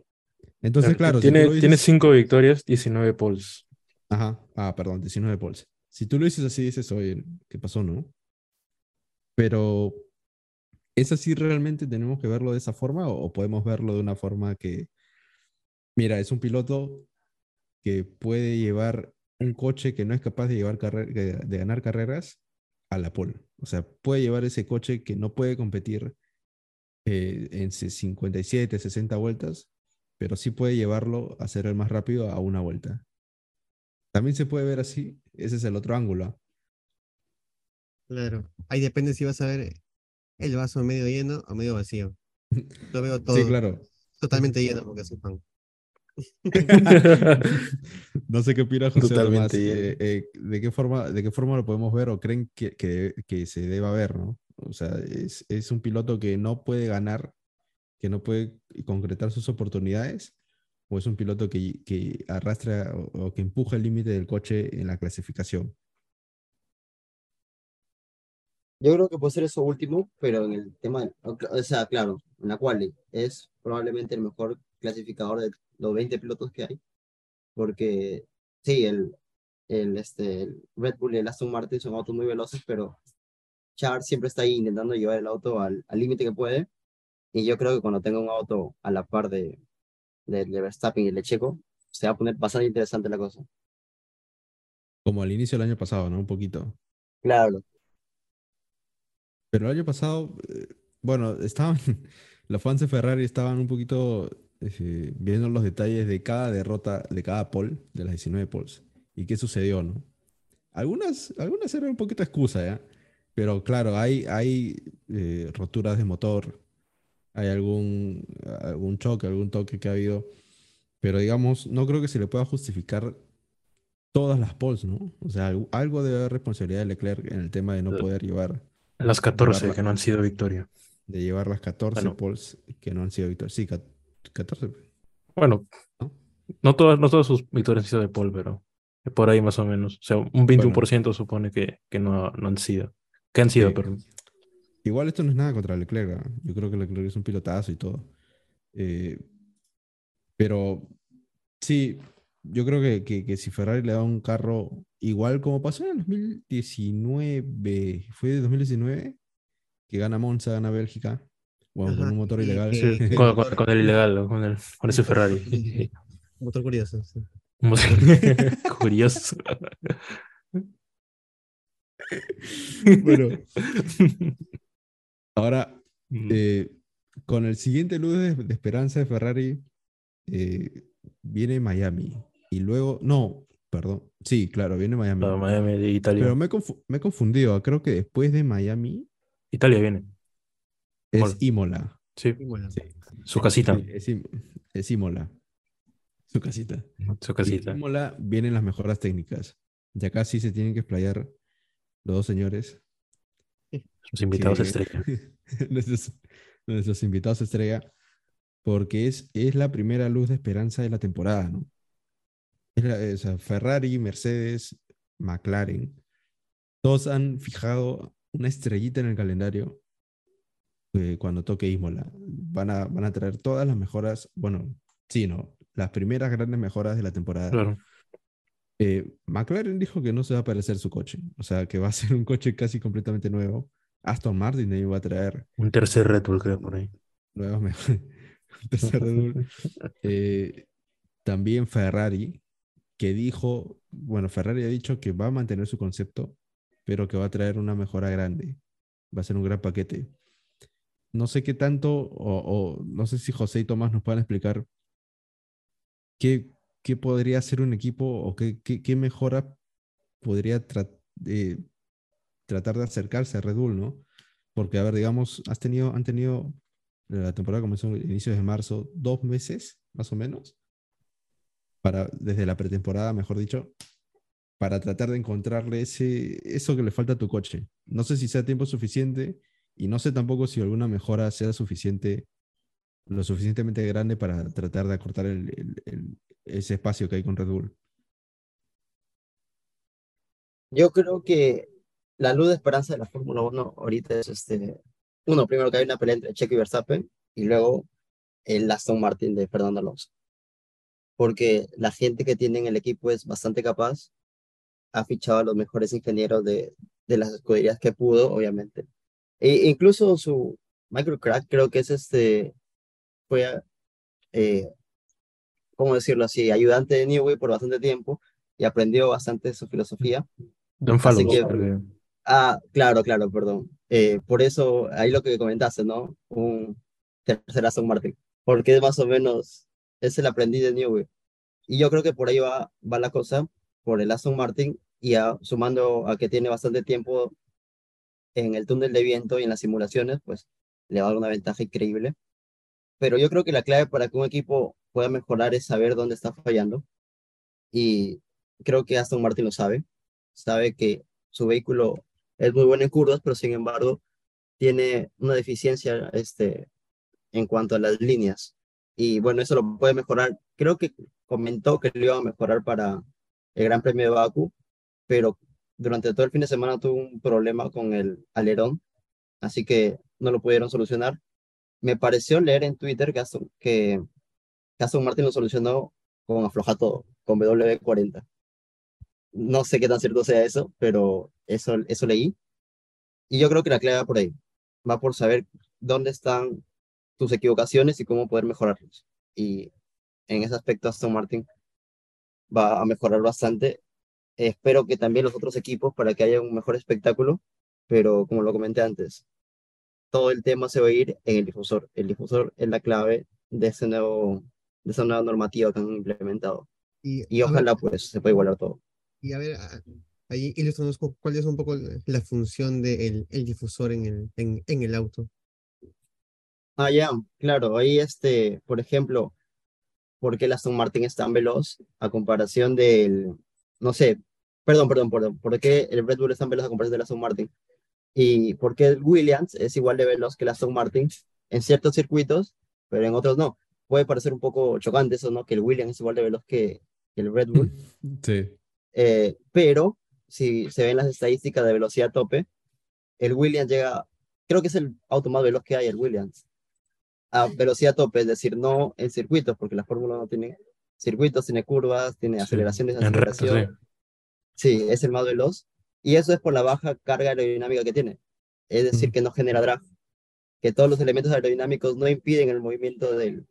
Entonces, claro, si tiene, tiene dices- 5 victorias, 19 poles. Ajá, ah, perdón, 19 poles. Si tú lo dices así, dices, oye, ¿qué pasó, no? Pero, ¿es así realmente tenemos que verlo de esa forma o, podemos verlo de una forma que, mira, es un piloto que puede llevar un coche que no es capaz de, llevar de, de ganar carreras a la pole? O sea, puede llevar ese coche que no puede competir eh, en se- 57, 60 vueltas, pero sí puede llevarlo a ser el más rápido a una vuelta. También se puede ver así, ese es el otro ángulo. Claro, ahí depende si vas a ver el vaso medio lleno o medio vacío. Lo veo todo Sí, claro. totalmente lleno porque soy fan. No sé qué opina José Totalmente eh, eh, ¿de qué forma, de qué forma lo podemos ver o creen que, que, que se deba ver, ¿no? O sea, es, es un piloto que no puede ganar, que no puede concretar sus oportunidades, o es un piloto que, que arrastra o, o que empuja el límite del coche en la clasificación. Yo creo que puede ser eso último, pero en el tema, o sea, claro, en la quali es probablemente el mejor clasificador de los 20 pilotos que hay, porque sí, el, el, este, el Red Bull y el Aston Martin son autos muy veloces, pero Charles siempre está ahí intentando llevar el auto al límite que puede, y yo creo que cuando tenga un auto a la par de, de, de Verstappen y el Checo, se va a poner bastante interesante la cosa. Como al inicio del año pasado, ¿no? Un poquito. Claro, Pero el año pasado, eh, bueno, estaban, los fans de Ferrari estaban un poquito eh, viendo los detalles de cada derrota, de cada pole, de las 19 poles, y qué sucedió, ¿no? Algunas, algunas eran un poquito excusa, ¿ya? Pero claro, hay, hay eh, roturas de motor, hay algún, algún choque, algún toque que ha habido, pero digamos, no creo que se le pueda justificar todas las poles, ¿no? O sea, algo, algo debe haber responsabilidad de Leclerc en el tema de no Eh, poder llevar Las 14 Llevarla. que no han sido victoria. de llevar las 14 Bueno. poles que no han sido victorias. Sí, ca- 14. Bueno, ¿No? no todas, no todas sus victorias han sido de pole, pero por ahí más o menos. O sea, un 21% supone que, que no, no han sido. Que han sido, Sí. pero Igual esto no es nada contra Leclerc. ¿ah? Yo creo que Leclerc es un pilotazo y todo. Eh, pero sí, yo creo que, que- que si Ferrari le da un carro igual como pasó en el 2019, fue de 2019 que gana Monza, gana Bélgica, bueno, con un motor ilegal. sí, el con, con- motor- con el ilegal, ¿no? con, el, con ese Ferrari. Motor curioso. sí. Si- Curioso. Bueno, ahora Mm. Eh, con el siguiente luz de, de esperanza de Ferrari eh, viene Miami. Y luego, no, perdón. Sí, claro, viene Miami. Miami de Italia. Pero me, he confu- me he confundido. Creo que después de Miami Italia viene. es Imola. Imola. Sí, Y Sí, su casita. sí, es, Im- es Imola. Su casita. Su Y casita. Imola vienen las mejoras técnicas. Y acá sí se tienen que explayar los dos señores. Sus invitados que- estrella. nuestros, nuestros invitados estrella, porque es, es la primera luz de esperanza de la temporada, ¿no? Es la- o sea, Ferrari, Mercedes, McLaren, todos han fijado una estrellita en el calendario eh, cuando toque Imola. Van a, van a traer todas las mejoras, bueno, sí, no, las primeras grandes mejoras de la temporada. Claro. Eh, McLaren dijo que no se va a parecer su coche, o sea, que va a ser un coche casi completamente nuevo. Aston Martin también va a traer Un tercer Red Bull, creo, por ahí. nuevas mejoras. Tercer Red Bull. Eh, también Ferrari, que dijo, bueno, Ferrari ha dicho que va a mantener su concepto, pero que va a traer una mejora grande. Va a ser un gran paquete. No sé qué tanto, o, o no sé si José y Tomás nos puedan explicar qué, qué podría hacer un equipo o qué, qué, qué mejora podría tra- eh, tratar de acercarse a Red Bull, ¿no? Porque, a ver, digamos, has tenido, han tenido, la temporada comenzó a inicios de marzo, dos meses, más o menos, para, desde la pretemporada, mejor dicho, para tratar de encontrarle ese, eso que le falta a tu coche. No sé si sea tiempo suficiente y no sé tampoco si alguna mejora sea suficiente, lo suficientemente grande para tratar de acortar el- el- el- ese espacio que hay con Red Bull. Yo creo que la luz de esperanza de la Fórmula 1 ahorita es este, uno, primero que hay una pelea entre Checo y Verstappen y luego el Aston Martin de Fernando Alonso. Porque la gente que tiene en el equipo es bastante capaz, ha fichado a los mejores ingenieros de, de las escuderías que pudo, obviamente. E incluso su Michael Crack creo que es este, fue, eh, ¿cómo decirlo así? Ayudante de Newey por bastante tiempo y aprendió bastante su filosofía. Don Fallows, porque- Ah, claro, claro, perdón. Eh, por eso, ahí lo que comentaste, ¿no? Un tercer Aston Martin, porque es más o menos, es el aprendiz de Newey. Y yo creo que por ahí va, va la cosa, por el Aston Martin, y a- sumando a que tiene bastante tiempo en el túnel de viento y en las simulaciones, pues le va a dar una ventaja increíble. Pero yo creo que la clave para que un equipo pueda mejorar es saber dónde está fallando. Y creo que Aston Martin lo sabe. Sabe que su vehículo es muy bueno en curvas, pero sin embargo tiene una deficiencia este, en cuanto a las líneas. Y bueno, eso lo puede mejorar. Creo que comentó que lo iba a mejorar para el Gran Premio de Baku, pero durante todo el fin de semana tuvo un problema con el alerón, así que no lo pudieron solucionar. Me pareció leer en Twitter que Aston, que que Martin lo solucionó con afloja todo, con W40. No sé qué tan cierto sea eso, pero eso, eso leí. Y yo creo que la clave va por ahí. Va por saber dónde están tus equivocaciones y cómo poder mejorarlas. Y en ese aspecto Aston Martin va a mejorar bastante. Espero que también los otros equipos para que haya un mejor espectáculo, pero como lo comenté antes, todo el tema se va a ir en el difusor. El difusor es la clave de, ese nuevo, de esa nueva normativa que han implementado. Y, Y a ver, ojalá pues se pueda igualar todo. y a ver, a- ahí ilustranos cu- cuál es un poco la función del el difusor en el, en, en el auto. Ah, ya, claro, ahí este, por ejemplo, ¿por qué el Aston Martin es tan veloz a comparación del, no sé, perdón, perdón, perdón, ¿por qué el Red Bull es tan veloz a comparación del Aston Martin? Y por qué el Williams es igual de veloz que el Aston Martin en ciertos circuitos, pero en otros no. Puede parecer un poco chocante eso, ¿no? Que el Williams es igual de veloz que, que el Red Bull, Sí. eh, pero si se ven las estadísticas de velocidad tope, el Williams llega, creo que es el auto más veloz que hay, el Williams, a velocidad tope, es decir, no en circuitos, porque la Fórmula no tiene circuitos, tiene curvas, tiene Sí, aceleraciones, sí. aceleración. Sí, es el más veloz. Y eso es por la baja carga aerodinámica que tiene. Es decir, que no genera drag. Que todos los elementos aerodinámicos no impiden el movimiento del,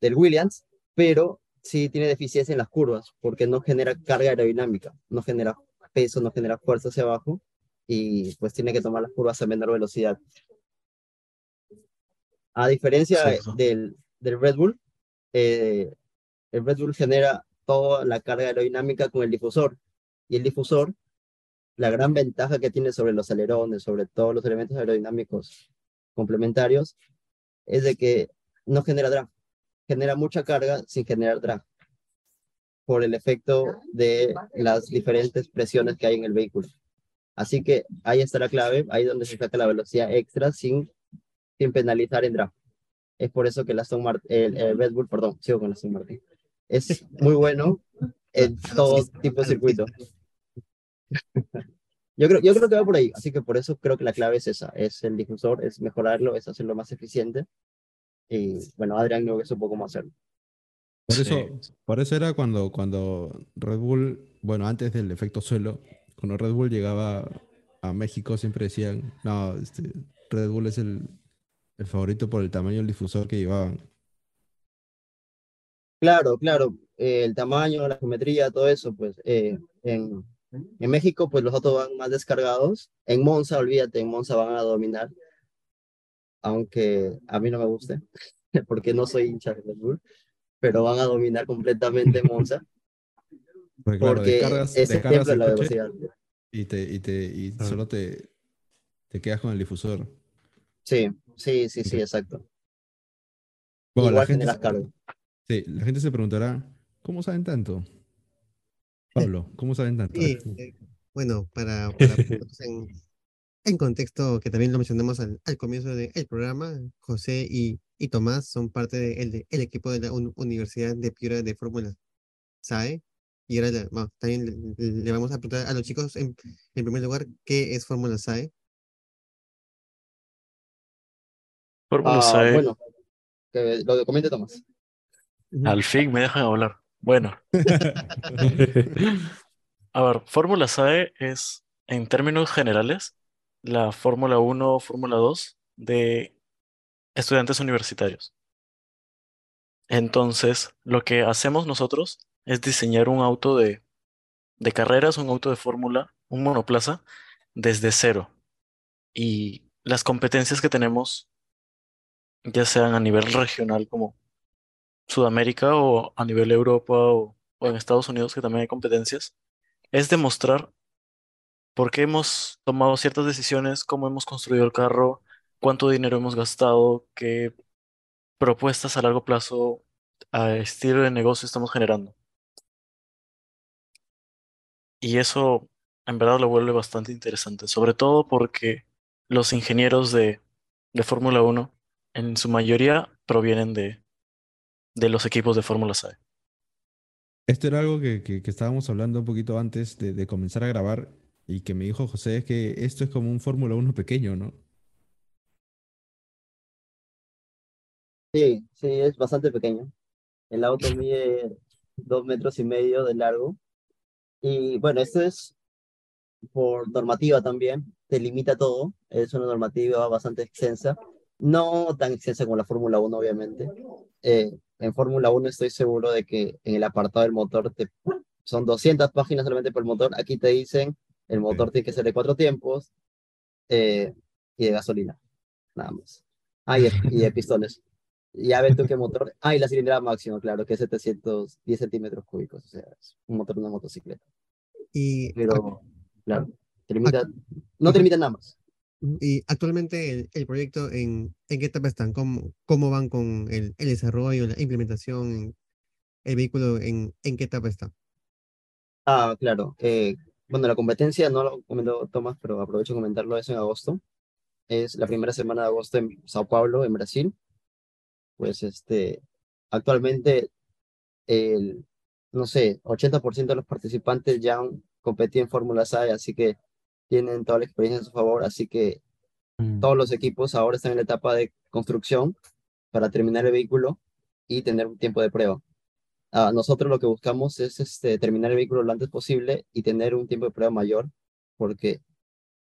del Williams, pero sí tiene deficiencia en las curvas, porque no genera carga aerodinámica, no genera peso, no genera fuerza hacia abajo, y pues tiene que tomar las curvas a menor velocidad. A diferencia del, del Red Bull, eh, el Red Bull genera toda la carga aerodinámica con el difusor, y el difusor, la gran ventaja que tiene sobre los alerones, sobre todos los elementos aerodinámicos complementarios, es de que no genera drag, genera mucha carga sin generar drag, por el efecto de las diferentes presiones que hay en el vehículo. Así que ahí está la clave, ahí donde se saca la velocidad extra sin, sin penalizar en drag. Es por eso que el, Aston Mart- el, el Red Bull, perdón, sigo con el Aston Martin, es muy bueno en todo tipo de circuito. Yo creo, yo creo que va por ahí, así que por eso creo que la clave es esa, es el difusor, es mejorarlo, es hacerlo más eficiente. Y bueno, Adrián no supo cómo hacerlo. Por Sí. eso, por eso era cuando, cuando Red Bull, bueno, antes del efecto suelo, cuando Red Bull llegaba a México siempre decían, no, este, Red Bull es el, el favorito por el tamaño del difusor que llevaban. Claro, claro, eh, el tamaño, la geometría, todo eso, pues eh, en, en México, pues los autos van más descargados. En Monza, olvídate, en Monza van a dominar, aunque a mí no me guste, porque no soy hincha de Red Bull, pero van a dominar completamente Monza, Porque claro, porque descargas, es descargas ejemplo de el la velocidad. y, te, y, te, y Ah. solo te, te quedas con el difusor. Sí, sí, sí, sí, exacto. Bueno, la Igual gente, generas se, carga. sí, la gente se preguntará, ¿cómo saben tanto? Pablo, ¿cómo saben tanto? Eh, bueno, para, para en, en contexto, que también lo mencionamos al, al comienzo del programa, José y, y Tomás son parte del de, el equipo de la un- Universidad de Piura de Fórmula SAE. Y ahora bueno, también le, le vamos a preguntar a los chicos, en, en primer lugar, ¿qué es Fórmula SAE? Fórmula Ah, SAE, bueno, que lo comente Tomás. Al fin me dejan hablar. Bueno, a ver, Fórmula SAE es, en términos generales, la Fórmula 1 o Fórmula 2 de estudiantes universitarios. Entonces, lo que hacemos nosotros es diseñar un auto de, de carreras, un auto de fórmula, un monoplaza, desde cero. Y las competencias que tenemos, ya sean a nivel regional como Sudamérica o a nivel Europa o, en Estados Unidos, que también hay competencias, es demostrar por qué hemos tomado ciertas decisiones, cómo hemos construido el carro, cuánto dinero hemos gastado, qué propuestas a largo plazo a estilo de negocio estamos generando. Y eso en verdad lo vuelve bastante interesante, sobre todo porque los ingenieros de, de Fórmula 1 en su mayoría provienen de, de los equipos de Fórmula SAE. Esto era algo que, que- que estábamos hablando un poquito antes de, de comenzar a grabar y que me dijo José, es que esto es como un Fórmula 1 pequeño, ¿no? Sí, sí, es bastante pequeño. El auto mide dos metros y medio de largo. Y bueno, esto es por normativa también, te limita todo. Es una normativa bastante extensa. No tan extensa como la Fórmula 1, obviamente. Eh, en Fórmula 1 estoy seguro de que en el apartado del motor te, son 200 páginas solamente por el motor. Aquí te dicen el motor tiene que ser de cuatro tiempos eh, y de gasolina, nada más. Ah, y de, y de pistones. Ya ves tú qué motor. Ah, y la cilindrada máxima, claro, que es 710 centímetros cúbicos. O sea, es un motor de una motocicleta. Y, Pero, claro, te limita, no te limita nada más. Y actualmente el, el proyecto, ¿en, en qué etapa están? ¿Cómo, cómo van con el, el desarrollo, la implementación? ¿El vehículo en, en qué etapa está? Ah, claro. eh, bueno, la competencia no lo comentó Tomás, pero aprovecho de comentarlo eso en agosto. Es la primera semana de agosto en Sao Paulo, en Brasil. Pues este, actualmente el, no sé, 80% de los participantes ya han competido en Fórmula SAE, así que tienen toda la experiencia a su favor, así que todos los equipos ahora están en la etapa de construcción para terminar el vehículo y tener un tiempo de prueba. Ah, nosotros lo que buscamos es este, terminar el vehículo lo antes posible y tener un tiempo de prueba mayor, porque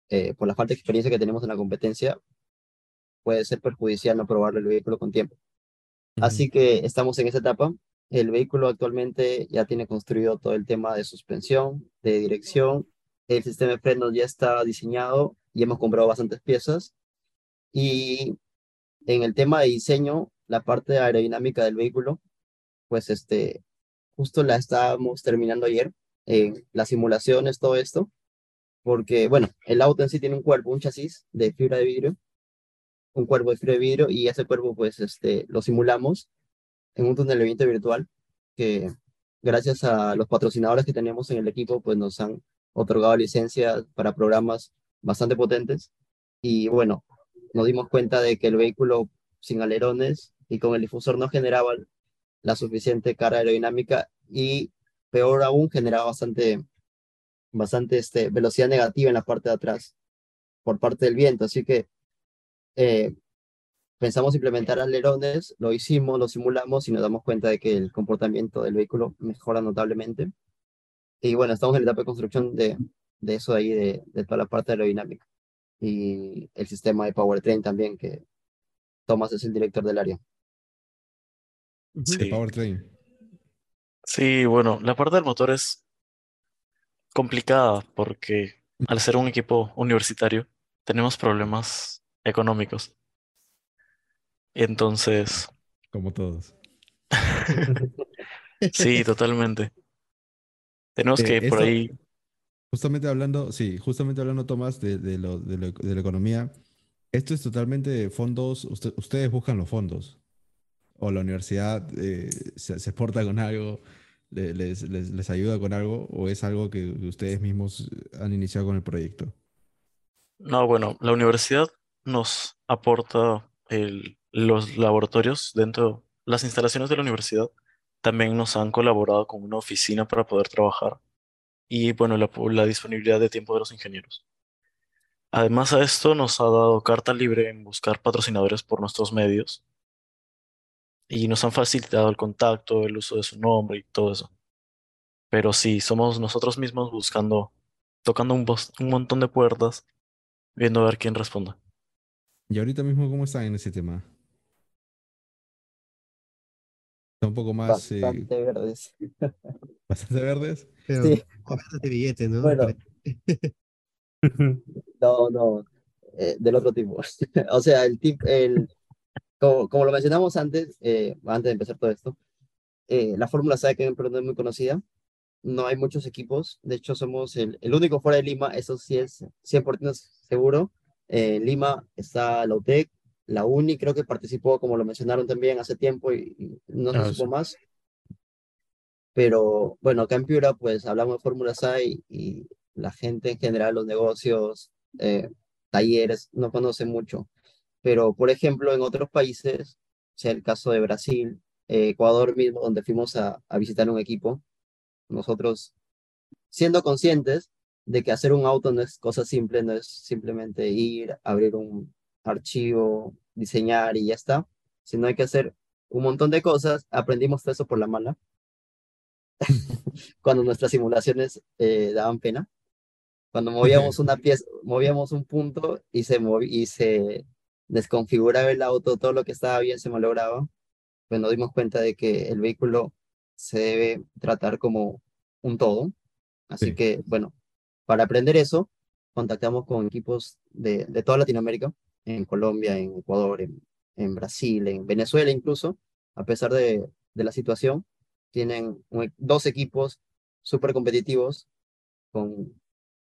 eh, por la falta de experiencia que tenemos en la competencia, puede ser perjudicial no probar el vehículo con tiempo. Así que estamos en esa etapa. El vehículo actualmente ya tiene construido todo el tema de suspensión, de dirección. El sistema de frenos ya está diseñado y hemos comprado bastantes piezas. Y en el tema de diseño, la parte aerodinámica del vehículo, pues este, justo la estábamos terminando ayer, en las simulaciones, todo esto, porque, bueno, el auto en sí tiene un cuerpo, un chasis de fibra de vidrio, un cuerpo de fibra de vidrio, y ese cuerpo, pues, este, lo simulamos en un viento virtual, que gracias a los patrocinadores que tenemos en el equipo, pues nos han otorgado licencias para programas bastante potentes, y bueno, nos dimos cuenta de que el vehículo sin alerones y con el difusor no generaba la suficiente carga aerodinámica y peor aún generaba bastante bastante este, velocidad negativa en la parte de atrás por parte del viento. Así que eh, pensamos implementar alerones, lo hicimos, lo simulamos y nos damos cuenta de que el comportamiento del vehículo mejora notablemente. Y bueno, estamos en la etapa de construcción de, de eso de ahí, de, de toda la parte aerodinámica. Y el sistema de powertrain también, que Tomás es el director del área. Sí. Powertrain. Sí, bueno, la parte del motor es complicada porque al ser un equipo universitario tenemos problemas económicos. Entonces, Como todos. sí, totalmente. Tenemos Eh, que por eso- ahí, Justamente hablando, sí, justamente hablando, Tomás, de, de lo- de lo- de la economía, esto es totalmente de fondos, usted- ustedes buscan los fondos, o la universidad eh, se, se exporta con algo, le- les, les- les ayuda con algo, o es algo que ustedes mismos han iniciado con el proyecto. no, bueno, la universidad nos aporta el- los laboratorios dentro, las instalaciones de la universidad también nos han colaborado con una oficina para poder trabajar y bueno, la, disponibilidad de tiempo de los ingenieros. Además a esto nos ha dado carta libre en buscar patrocinadores por nuestros medios y nos han facilitado el contacto, el uso de su nombre y todo eso. Pero sí, somos nosotros mismos buscando, tocando un, un montón de puertas, viendo a ver quién responde. Y ahorita mismo, ¿cómo están en ese tema? Está un poco más, eh, Bastante verdes. bastante verdes. Pero Sí. con de billete, ¿no? Bueno. No, no, eh, del otro tipo. O sea, el tip, el, como, como lo mencionamos antes, eh, antes de empezar todo esto, eh, la Fórmula SAE que en Perú no es muy conocida, no hay muchos equipos, de hecho somos el, el único fuera de Lima, eso sí es 100% seguro. Eh, en Lima está la UTEC, la UNI creo que participó, como lo mencionaron también hace tiempo y, y no se Ah, supo sí. más. Pero bueno, acá en Piura pues hablamos de Fórmula SAE y la gente en general, los negocios, eh, talleres, no conocen mucho. Pero, por ejemplo, en otros países, sea el caso de Brasil, eh, Ecuador mismo, donde fuimos a, a visitar un equipo, nosotros, siendo conscientes de que hacer un auto no es cosa simple, no es simplemente ir, abrir un archivo, diseñar y ya está, sino hay que hacer un montón de cosas, aprendimos todo eso por la mala, cuando nuestras simulaciones eh, daban pena cuando movíamos una pieza, movíamos un punto y se, y se desconfiguraba el auto, todo lo que estaba bien se malograba, pues nos dimos cuenta de que el vehículo se debe tratar como un todo. Así Sí. que, bueno, para aprender eso, contactamos con equipos de, de toda Latinoamérica, en Colombia, en Ecuador, en, en Brasil, en Venezuela incluso, a pesar de, de la situación, tienen e- dos equipos súper competitivos con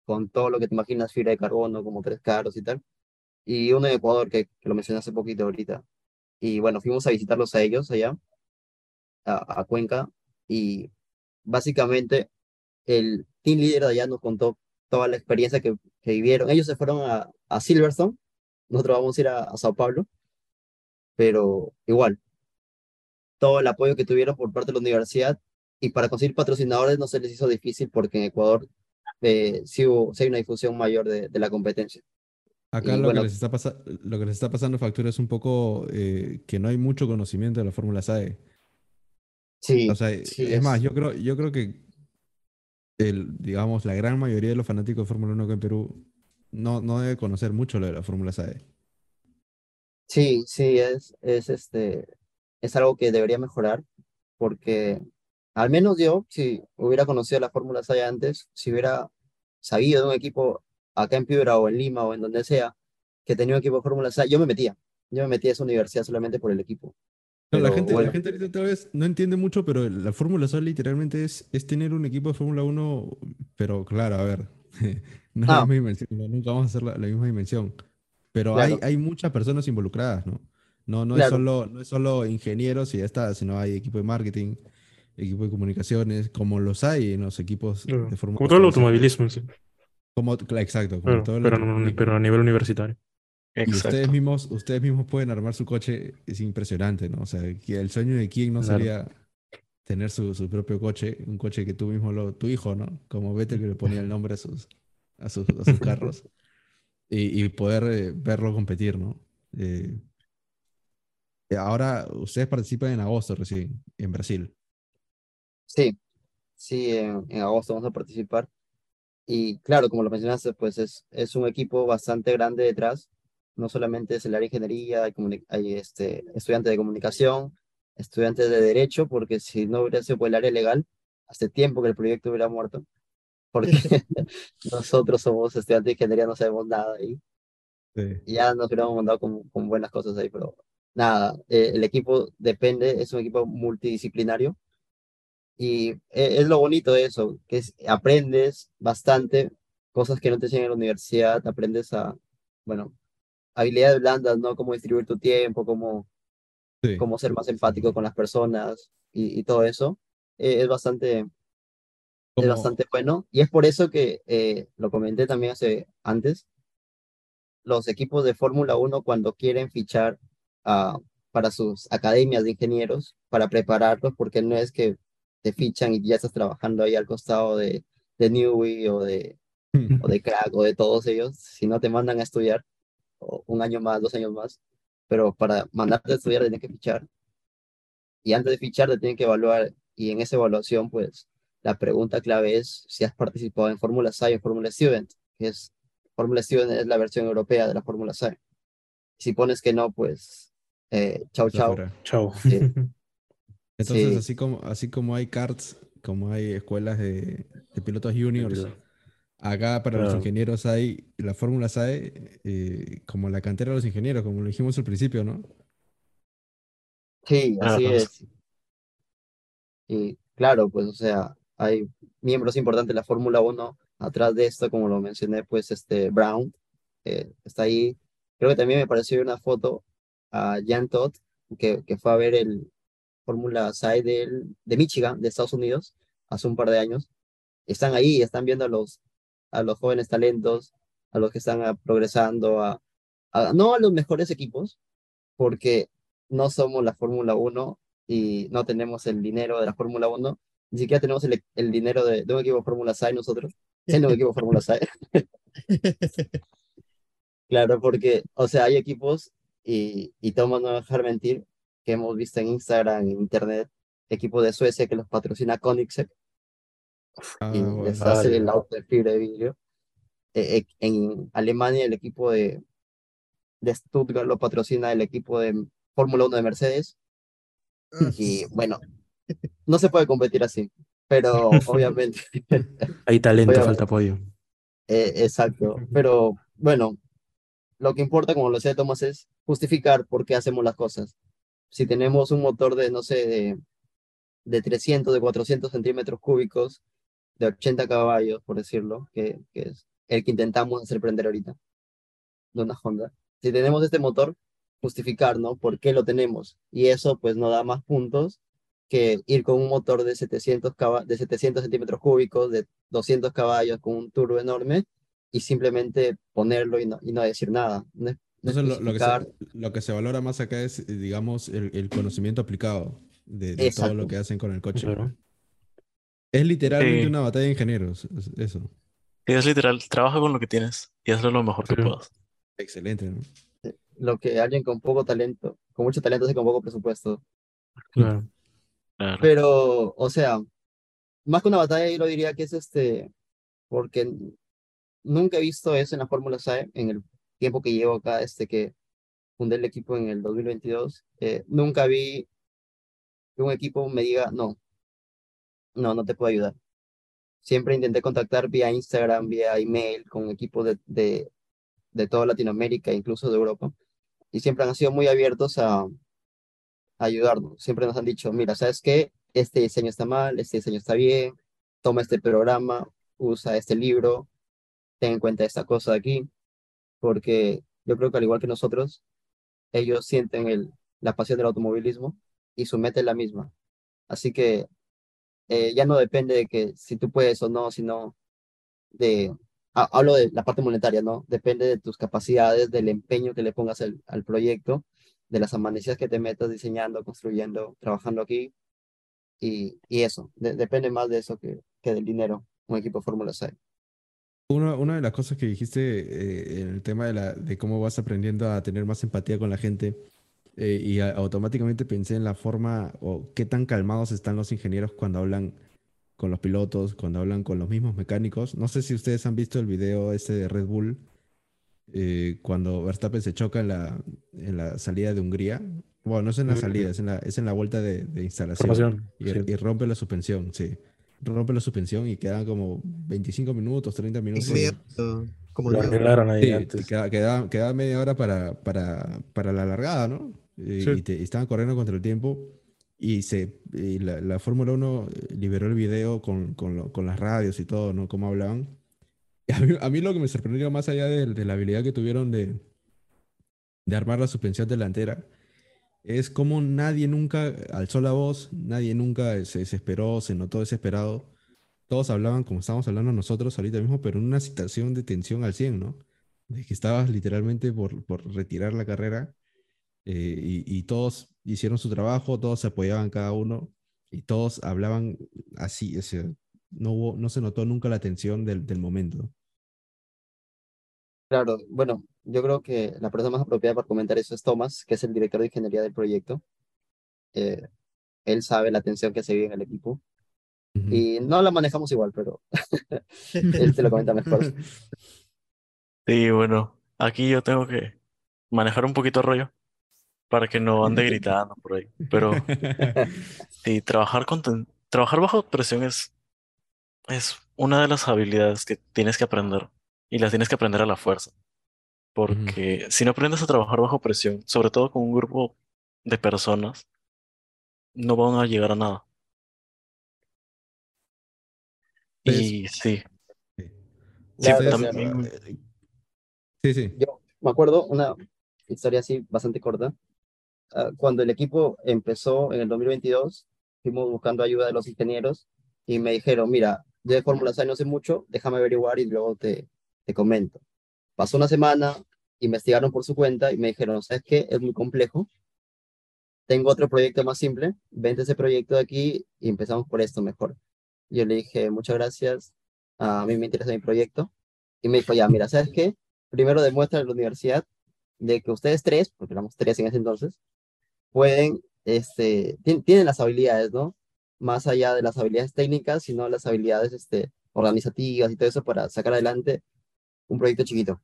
con todo lo que te imaginas, fibra de carbono, como tres caros y tal. Y uno en Ecuador, que, que lo mencioné hace poquito ahorita. Y bueno, fuimos a visitarlos a ellos allá, a, a Cuenca, y básicamente el team leader de allá nos contó toda la experiencia que, que vivieron. Ellos se fueron a, a Silverstone, nosotros vamos a ir a, a Sao Paulo, pero igual, todo el apoyo que tuvieron por parte de la universidad y para conseguir patrocinadores no se les hizo difícil porque en Ecuador eh, sí, hubo- sí hay una difusión mayor de, de la competencia. Acá Y lo, bueno- que les está lo que les está pasando factura es un poco eh, que no hay mucho conocimiento de la Fórmula SAE. Sí, O sea, sí, es más, yo creo, yo creo que el, digamos, la gran mayoría de los fanáticos de Fórmula 1 acá en Perú no, no debe conocer mucho lo de la Fórmula SAE. Sí, sí, es, es, este, es algo que debería mejorar porque al menos yo, si hubiera conocido la Fórmula SAE antes, si hubiera sabido de un equipo acá en Piura o en Lima o en donde sea que tenía un equipo de Fórmula SAE, yo me metía. Yo me metía a esa universidad solamente por el equipo. No, la Pero gente, la bueno. gente ahorita tal vez no entiende mucho, pero la Fórmula SAE literalmente es, es tener un equipo de Fórmula 1, pero claro, a ver, no es la Ah. misma dimensión, no, nunca vamos a hacer la, la misma dimensión. Pero Claro. hay, hay muchas personas involucradas, ¿no? No, no es Claro. solo, no es solo ingenieros y ya está, sino hay equipo de marketing, equipo de comunicaciones, como los hay en los equipos Claro. de Fórmula Como todo el automovilismo, sí. Como, exacto, como todo el pero, pero a nivel universitario. Y ustedes mismos, ustedes mismos pueden armar su coche, es impresionante, ¿no? O sea, que el sueño de quién no Claro. sería tener su, su propio coche, un coche que tú mismo, lo, tu hijo, ¿no? Como Vettel que le ponía el nombre a sus, a sus, carros y, poder eh, verlo competir, ¿no? Eh, ahora ustedes participan en agosto recién, en Brasil. Sí, sí, en, agosto vamos a participar. Y claro, como lo mencionaste, pues es, es un equipo bastante grande detrás. No solamente es el área de ingeniería, hay, hay este, estudiantes de comunicación, estudiantes de derecho, porque si no hubiera sido por el área legal, hace tiempo que el proyecto hubiera muerto, porque nosotros somos estudiantes de ingeniería, no sabemos nada ahí. Sí. Ya nos hubiéramos mandado con, con buenas cosas ahí, pero nada, eh, el equipo depende, es un equipo multidisciplinario y e- es lo bonito de eso, que es, aprendes bastante cosas que no te enseñan en la universidad, aprendes a, bueno, habilidades blandas, ¿no? Cómo distribuir tu tiempo, cómo, Sí. cómo ser más empático con las personas y, y todo eso. Eh, es bastante, es bastante bueno y es por eso que eh, lo comenté también hace antes, los equipos de Fórmula 1 cuando quieren fichar ah, para sus academias de ingenieros, para prepararlos, porque no es que te fichan y ya estás trabajando ahí al costado de, de Newey o de, o de Crack o de todos ellos, sino te mandan a estudiar un año más, dos años más, pero para mandarte a estudiar te tienen que fichar. Y antes de fichar te tienen que evaluar y en esa evaluación, pues, la pregunta clave es si has participado en Fórmula SAI o Fórmula Student, que es, Fórmula Student es la versión europea de la Fórmula SAI. Si pones que no, pues, eh, chau, chau. Chao. Sí. Entonces, Sí. así como, así como hay karts, como hay escuelas de, de pilotos juniors, acá para los Claro. ingenieros hay la fórmula SAE, eh, como la cantera de los ingenieros, como lo dijimos al principio, ¿no? Sí, así Claro. es. Y claro, pues, o sea, hay miembros importantes de la Fórmula 1. Atrás de esto, como lo mencioné, pues, este Brown eh, está ahí. Creo que también me pareció una foto a Jan Todd, que, que fue a ver el Fórmula SAI del, de Michigan, de Estados Unidos, hace un par de años. Están ahí, están viendo a los, a los jóvenes talentos, a los que están ah, progresando, a, a- no a los mejores equipos, porque no somos la Fórmula 1 y no tenemos el dinero de la Fórmula 1, ni siquiera tenemos el, el dinero de, de un equipo de Fórmula SAI nosotros, en un equipo de Fórmula SAI. Claro, porque, o sea, hay equipos, y, y Toma no dejar mentir, que hemos visto en Instagram, en Internet, equipos de Suecia que los patrocina Koenigsegg Ah, y bueno. les hace el auto de fibra de vidrio. Eh, eh, en Alemania el equipo de, de Stuttgart lo patrocina el equipo de Fórmula 1 de Mercedes. Y bueno, no se puede competir así, pero obviamente, Hay talento, falta apoyo. eh, exacto. Pero bueno, lo que importa, como lo decía Tomás, es justificar por qué hacemos las cosas. Si tenemos un motor de, no sé, de, de 300, de 400 centímetros cúbicos, de 80 caballos, por decirlo, que, que es el que intentamos hacer prender ahorita, de una Honda. Si tenemos este motor, justificar, ¿no? ¿Por qué lo tenemos? Y eso pues nos da más puntos que ir con un motor de 700, caba- de 700 centímetros cúbicos, de 200 caballos, con un turbo enorme, y simplemente ponerlo y no, y no decir nada. No, es- no Entonces, lo, lo que se, lo que se valora más acá es, digamos, el, el conocimiento aplicado de, de todo lo que hacen con el coche. Claro. Es literalmente Sí. una batalla de ingenieros, es- eso. Y es literal, trabaja con lo que tienes y hazlo lo mejor que Sí. puedas. Excelente, ¿no? Lo que alguien con poco talento, con mucho talento hace con poco presupuesto. Claro. Claro. Pero, o sea, más que una batalla, yo lo diría que es este, porque nunca he visto eso en la Fórmula SAE, en el tiempo que llevo acá, este que fundé el equipo en el 2022, eh, nunca vi que un equipo me diga, no, no, no te puedo ayudar. Siempre intenté contactar vía Instagram, vía email, con equipos de, de, de toda Latinoamérica, incluso de Europa, y siempre han sido muy abiertos a ayudarnos. Siempre nos han dicho, mira, ¿sabes qué? Este diseño está mal, este diseño está bien, toma este programa, usa este libro, ten en cuenta esta cosa de aquí, porque yo creo que al igual que nosotros, ellos sienten el, la pasión del automovilismo y su la misma. Así que eh, ya no depende de que si tú puedes o no, sino de, ha- hablo de la parte monetaria, ¿no? Depende de tus capacidades, del empeño que le pongas al proyecto, de las amanecidas que te metas diseñando, construyendo, trabajando aquí. y, y eso, de- depende más de eso que, que del dinero, un equipo Fórmula 6. Una, de las cosas que dijiste eh, en el tema de, la, de cómo vas aprendiendo a tener más empatía con la gente, eh, y automáticamente pensé en la forma o qué tan calmados están los ingenieros cuando hablan con los pilotos, cuando hablan con los mismos mecánicos. No sé si ustedes han visto el video ese de Red Bull, eh, cuando Verstappen se choca en la, en la salida de Hungría. Bueno, no es en la salida, es en la, es en la vuelta de, de instalación. Formación. Y, sí. y rompe la suspensión, sí. Rompe la suspensión y quedan como 25 minutos, 30 minutos. Media- como Lo arreglaron ahí Sí, antes. queda, queda- queda media hora para, para, para la largada, ¿no? Y, Sí. y te- y estaban corriendo contra el tiempo y, se, y la, la Fórmula 1 liberó el video con, con, lo- con las radios y todo, ¿no? Cómo hablaban. A mí, lo que me sorprendió más allá de, la habilidad que tuvieron de, armar la suspensión delantera es cómo nadie nunca alzó la voz, nadie nunca se desesperó, se notó desesperado. Todos hablaban como estábamos hablando nosotros ahorita mismo, pero en una situación de tensión al 100, ¿no? De que estabas literalmente por, retirar la carrera eh, y, todos hicieron su trabajo, todos se apoyaban cada uno y todos hablaban así, no no se notó nunca la tensión del momento. Claro, bueno, yo creo que la persona más apropiada para comentar eso es Thomas, que es el director de ingeniería del proyecto. Eh, él sabe la tensión que se vive en el equipo y no la manejamos igual, pero él te lo comenta mejor. Sí, bueno, aquí yo tengo que manejar un poquito el rollo para que no ande gritando por ahí. Pero sí, trabajar con ten- trabajar bajo presión es, es una de las habilidades que tienes que aprender y las tienes que aprender a la fuerza. Porque si no aprendes a trabajar bajo presión, sobre todo con un grupo de personas, no van a llegar a nada. Pues, Y sí, Sí. Verdad, también- Sí, sí. Yo me acuerdo una historia así bastante corta. Ah, cuando el equipo empezó en el 2022, fuimos buscando ayuda de los ingenieros y me dijeron, mira, yo de Fórmula 6 no sé mucho, déjame averiguar y luego te, te comento. Pasó una semana, investigaron por su cuenta y me dijeron, ¿sabes qué? Es muy complejo. Tengo otro proyecto más simple, vente ese proyecto de aquí y empezamos por esto mejor. Yo le dije, muchas gracias, a mí me interesa mi proyecto. Y me dijo, ya, mira, ¿sabes qué? Primero demuestra en la universidad de que ustedes tres, porque éramos tres en ese entonces, pueden, este, tien- tienen las habilidades, ¿no? Más allá de las habilidades técnicas, sino las habilidades, este, organizativas y todo eso para sacar adelante un proyecto chiquito.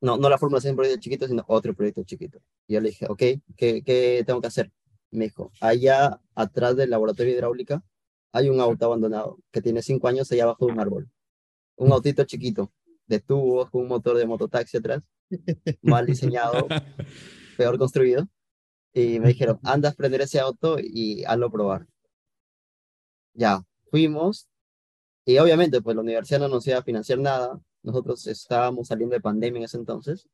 No, no la Fórmula 6 un proyecto chiquito, sino otro proyecto chiquito. Y yo le dije, ok, ¿qué, qué tengo que hacer? Me dijo, allá atrás del laboratorio de hidráulica hay un auto abandonado que tiene cinco años allá abajo de un árbol. Un autito chiquito, de tubos, con un motor de mototaxi atrás, mal diseñado, peor construido. Y me dijeron, anda a prender ese auto y hazlo probar. Ya, fuimos. Y obviamente, pues la universidad no nos iba a financiar nada. Nosotros estábamos saliendo de pandemia en ese entonces.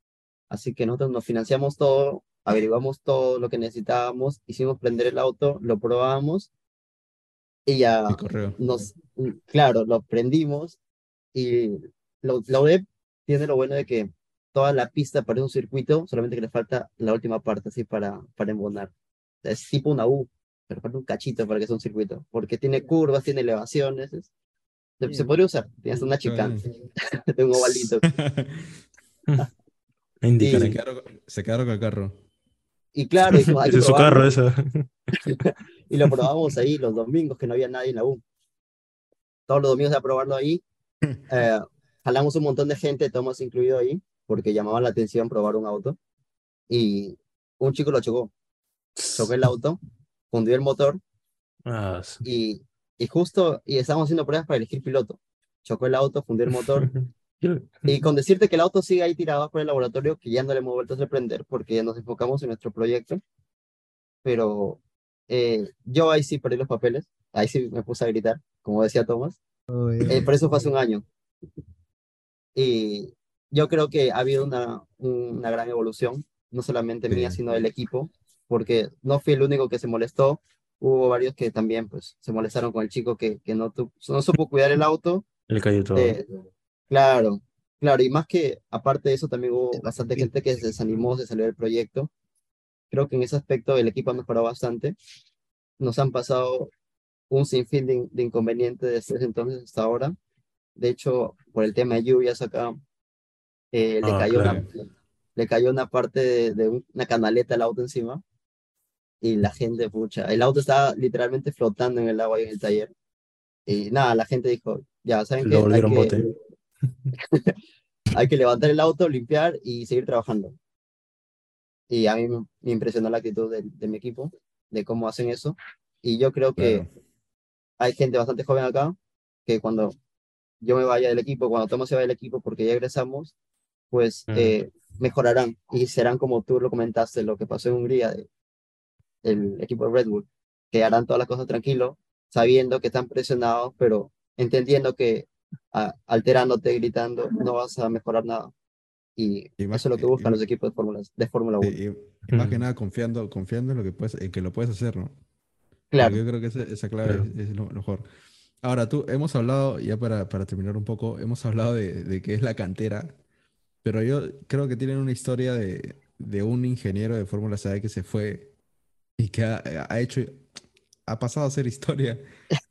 Así que nosotros nos financiamos todo, averiguamos todo lo que necesitábamos, hicimos prender el auto, lo probamos y ya nos, claro, lo prendimos y lo- la web tiene lo bueno de que toda la pista parece un circuito, solamente que le falta la última parte así para, para embonar. Es tipo una U, pero falta un cachito para que sea un circuito, porque tiene curvas, tiene elevaciones. es- se, se podría usar, tiene hasta una chica de un ovalito. Indica. Se Y- quedaron, se quedaron con el carro. Y claro, Ese es su carro, eso. Y lo probamos ahí los domingos que no había nadie en la U. Todos los domingos a probarlo ahí. Eh, jalamos un montón de gente, Tomás incluido ahí, porque llamaba la atención probar un auto. Y un chico lo chocó. Chocó el auto, fundió el motor Ah, sí. y, y justo, y estábamos haciendo pruebas para elegir piloto. Chocó el auto, fundió el motor. Y con decirte que el auto sigue ahí tirado por el laboratorio, que ya no le hemos vuelto a sorprender porque nos enfocamos en nuestro proyecto. Pero eh, yo ahí sí perdí los papeles, ahí sí me puse a gritar, como decía Tomás. Oh, eh, Eh, pero eso fue hace un año. Y yo creo que ha habido una, una gran evolución, no solamente mía, sino del equipo, porque no fui el único que se molestó. Hubo varios que también pues, se molestaron con el chico que, que no, tu- no supo cuidar el auto El cayó todo. eh, claro, claro, y más que aparte de eso también hubo bastante gente que se desanimó, se salió del proyecto. Creo que en ese aspecto el equipo ha mejorado bastante. Nos han pasado un sinfín de, de inconvenientes desde entonces hasta ahora. De hecho, por el tema de lluvias acá, eh, le, Ah, cayó claro. una, le cayó una parte de, de un- una canaleta al auto encima y la gente, pucha, el auto estaba literalmente flotando en el agua ahí en el taller. Y nada, la gente dijo, ya, ¿saben qué? Hay que, bote. hay que levantar el auto, limpiar y seguir trabajando. Y a mí me, impresionó la actitud de, de mi equipo, de cómo hacen eso. Y yo creo que Claro. hay gente bastante joven acá, que cuando yo me vaya del equipo, cuando Tomás se vaya del equipo porque ya egresamos, pues Mm. eh, mejorarán y serán como tú lo comentaste, lo que pasó en Hungría, de- el equipo de Red Bull, que harán todas las cosas tranquilo, sabiendo que están presionados, pero entendiendo que a- alterándote, gritando, no vas a mejorar nada. Y, Y más eso es lo que buscan y- los equipos de Fórmula de Fórmula 1. Sí, y, y más que nada confiando, confiando en lo que puedes, en que lo puedes hacer, ¿no? Claro, Porque yo creo que esa, esa clave Claro. es, es lo mejor. Ahora, tú, hemos hablado, ya para, para terminar un poco, hemos hablado de, de qué es la cantera, pero yo creo que tienen una historia de, de un ingeniero de Fórmula SAE que se fue y que ha, ha hecho, ha pasado a ser historia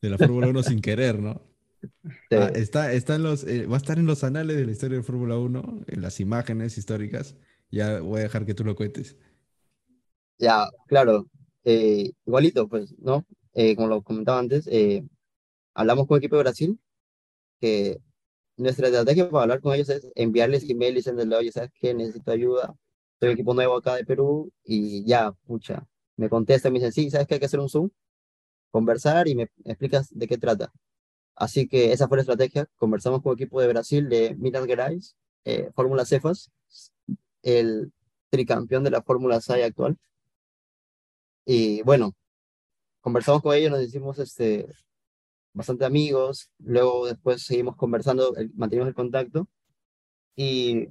de la Fórmula 1 sin querer, ¿no? te- Ah, está, está en los, eh, va a estar en los anales de la historia de Fórmula 1, en las imágenes históricas. Ya voy a dejar que tú lo cuentes. Ya, claro, eh, igualito, pues, ¿no? Eh, como lo comentaba antes, eh, hablamos con el equipo de Brasil, que nuestra estrategia para hablar con ellos es enviarles email y decirles, oye, ¿sabes qué? Necesito ayuda, soy un equipo nuevo acá de Perú, y ya, pucha, me contestan, me dicen, sí, ¿sabes qué? Hay que hacer un Zoom, conversar y me explicas de qué trata. Así que esa fue la estrategia, conversamos con el equipo de Brasil de Minas Gerais, eh, Fórmula Cefas, el tricampeón de la Fórmula SAI actual. Y bueno, conversamos con ellos, nos hicimos este, bastante amigos, luego después seguimos conversando, el- mantenimos el contacto. Y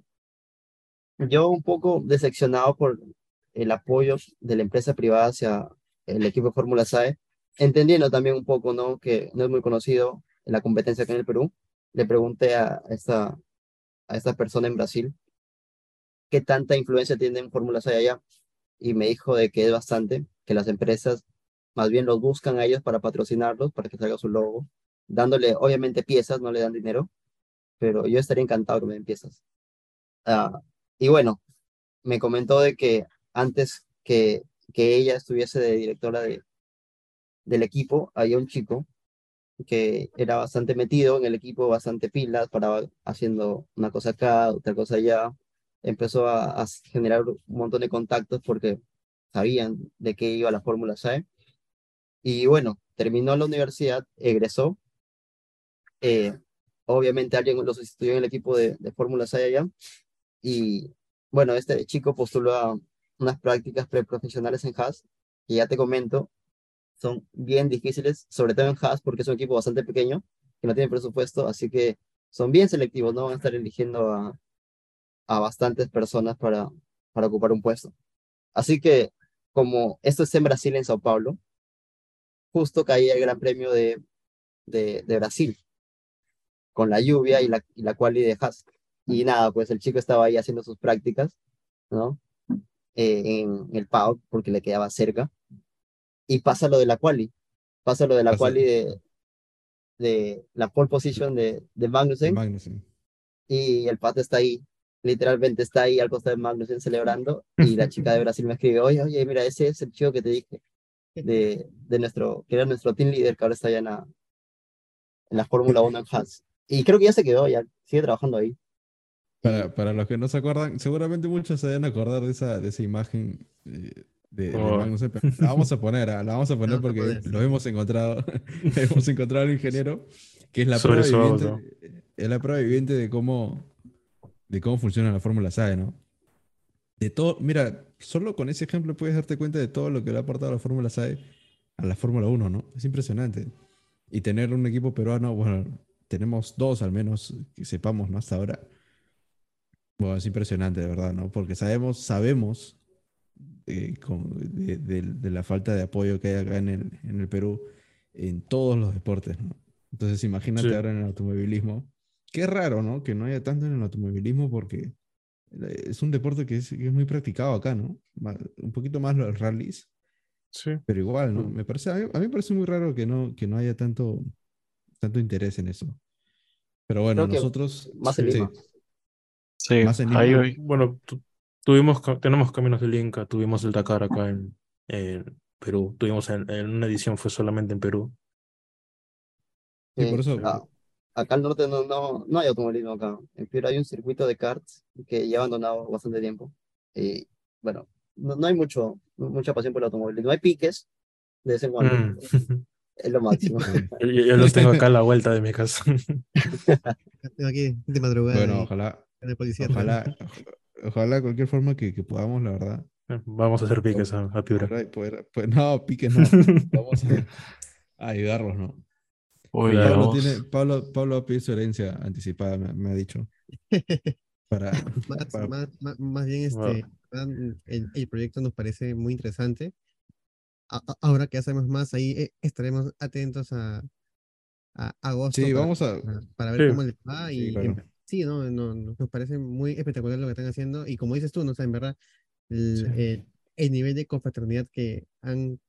yo un poco decepcionado por el apoyo de la empresa privada hacia el equipo Fórmula SAE, entendiendo también un poco, ¿no? Que no es muy conocido la competencia acá en el Perú. Le pregunté a esta, a esta persona en Brasil qué tanta influencia tiene en Fórmula SAE allá y me dijo de que es bastante, que las empresas más bien los buscan a ellos para patrocinarlos, para que salga su logo, dándole obviamente piezas, no le dan dinero, pero yo estaría encantado que me den piezas. Ah, y bueno, me comentó de que antes que, que ella estuviese de directora de, del equipo, había un chico que era bastante metido en el equipo, bastante pilas, paraba haciendo una cosa acá, otra cosa allá, empezó a, generar un montón de contactos porque sabían de qué iba la Fórmula SAE. Y bueno, terminó la universidad, egresó. eh, obviamente alguien lo sustituyó en el equipo de, de Fórmula SAE allá. Y bueno, este chico postuló a unas prácticas preprofesionales en Haas. Y ya te comento, son bien difíciles, sobre todo en Haas, porque es un equipo bastante pequeño, que no tiene presupuesto, así que son bien selectivos, no van a estar eligiendo a, a bastantes personas para, para ocupar un puesto. Así que, como esto es en Brasil, en Sao Paulo, justo caía el Gran Premio de, de, de Brasil, con la lluvia y la, y la quali de Haas. Y nada, pues el chico estaba ahí haciendo sus prácticas, ¿no? Eh, en el paddock, porque le quedaba cerca. Y pasa lo de la quali, pasa lo de la Pasa- quali de, de la pole position de, de Magnussen, Magnussen. y el pato está ahí, literalmente está ahí al costado de Magnussen celebrando, y la chica de Brasil me escribe, oye, oye, mira, ese es el chico que te dije, de, de nuestro, que era nuestro team leader, que ahora está ya en la, en la Fórmula 1 en Haas. Y creo que ya se quedó, ya sigue trabajando ahí. Para, para los que no se acuerdan, seguramente muchos se deben acordar de esa, de esa imagen eh, de, de Oh. Magnussen, pero la vamos a poner, ah, la vamos a poner a porque sí. lo hemos encontrado, hemos encontrado al ingeniero, que es la Sobre prueba viviente, es la prueba viviente de cómo, de cómo funciona la Fórmula SAE, ¿no? De todo, mira, solo con ese ejemplo puedes darte cuenta de todo lo que le ha aportado la Fórmula SAE a la Fórmula 1, ¿no? Es impresionante. Y tener un equipo peruano, bueno, tenemos dos al menos que sepamos, ¿no? Hasta ahora. Bueno, es impresionante, de verdad, ¿no? Porque sabemos, sabemos eh, con- de, de- de la falta de apoyo que hay acá en el, en el Perú en todos los deportes, ¿no? Entonces imagínate Sí. ahora en el automovilismo. Qué raro, ¿no? Que no haya tanto en el automovilismo porque eh, es un deporte que es, que es muy practicado acá, ¿no? Un poquito más los rallies, Sí. Pero igual, ¿no? Mm. Me parece, a mí, a mí me parece muy raro que no, que no haya tanto, tanto interés en eso. Pero bueno, Creo nosotros. más en sí. Sí, Más en ahí hoy. Bueno, tu- tuvimos, tenemos Caminos del Inca, tuvimos el Dakar acá en, en Perú, tuvimos en, en una edición fue solamente en Perú. Sí, Sí, por eso. ah, acá al norte no, no, no hay automovilismo acá. En Piura hay un circuito de karts que ya abandonado bastante tiempo. Y bueno, no, no hay mucho, mucha pasión por el automovilismo. Hay piques de vez en cuando. Mm. Es lo máximo. Yo, yo- yo los tengo acá a la vuelta de mi casa. Tengo aquí de madrugada Bueno, y ojalá, el policía ojalá, ojalá de cualquier forma que, que podamos, la verdad. Vamos a hacer piques a, a Piura. Poder, poder- pues, no, piques no. Vamos a, a ayudarlos, ¿no? Uy. Pablo, tiene, Pablo, Pablo va a pedir su herencia anticipada, me, me ha dicho. Para, Más, para- más, más, más bien Wow. este, ah, el, el proyecto nos parece muy interesante. A- a- ahora que hacemos más, ahí eh, estaremos atentos a, a agosto Sí, para, vamos a. para- para ver Sí. cómo les va. Sí, Y claro. Sí, no, no, no, nos parece muy espectacular lo que están haciendo. Y como dices tú, no, O sea, en verdad, el, Sí. el- el nivel de confraternidad que han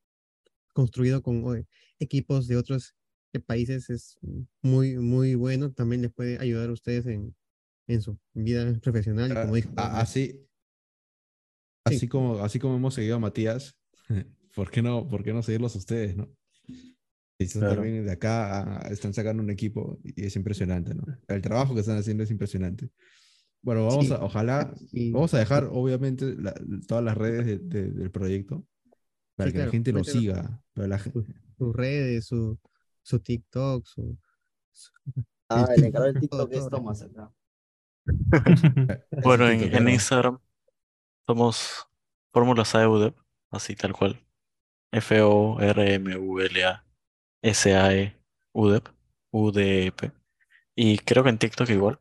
construido con eh, equipos de otros eh, países es muy, muy bueno. También les puede ayudar a ustedes en, en su vida profesional. Ah, como dijo, así, Sí. así como, así como hemos seguido a Matías, ¿por qué no, por qué no seguirlos ustedes, no? Y están Claro. también de acá, están sacando un equipo y es impresionante, ¿no? El trabajo que están haciendo es impresionante. Bueno, vamos Sí. a, ojalá, y- vamos a dejar obviamente la- todas las redes de- de- del proyecto para Sí, que la claro, gente lo mételo. siga. Pero la sus redes, su, su TikTok, su, su- Ah, el encargado del TikTok es. Tomás acá. Bueno, en, en. Instagram somos Fórmula SAE así tal cual. F-O-R-M-U-L-A S-A-E UDEP, UDEP. Y creo que en TikTok igual.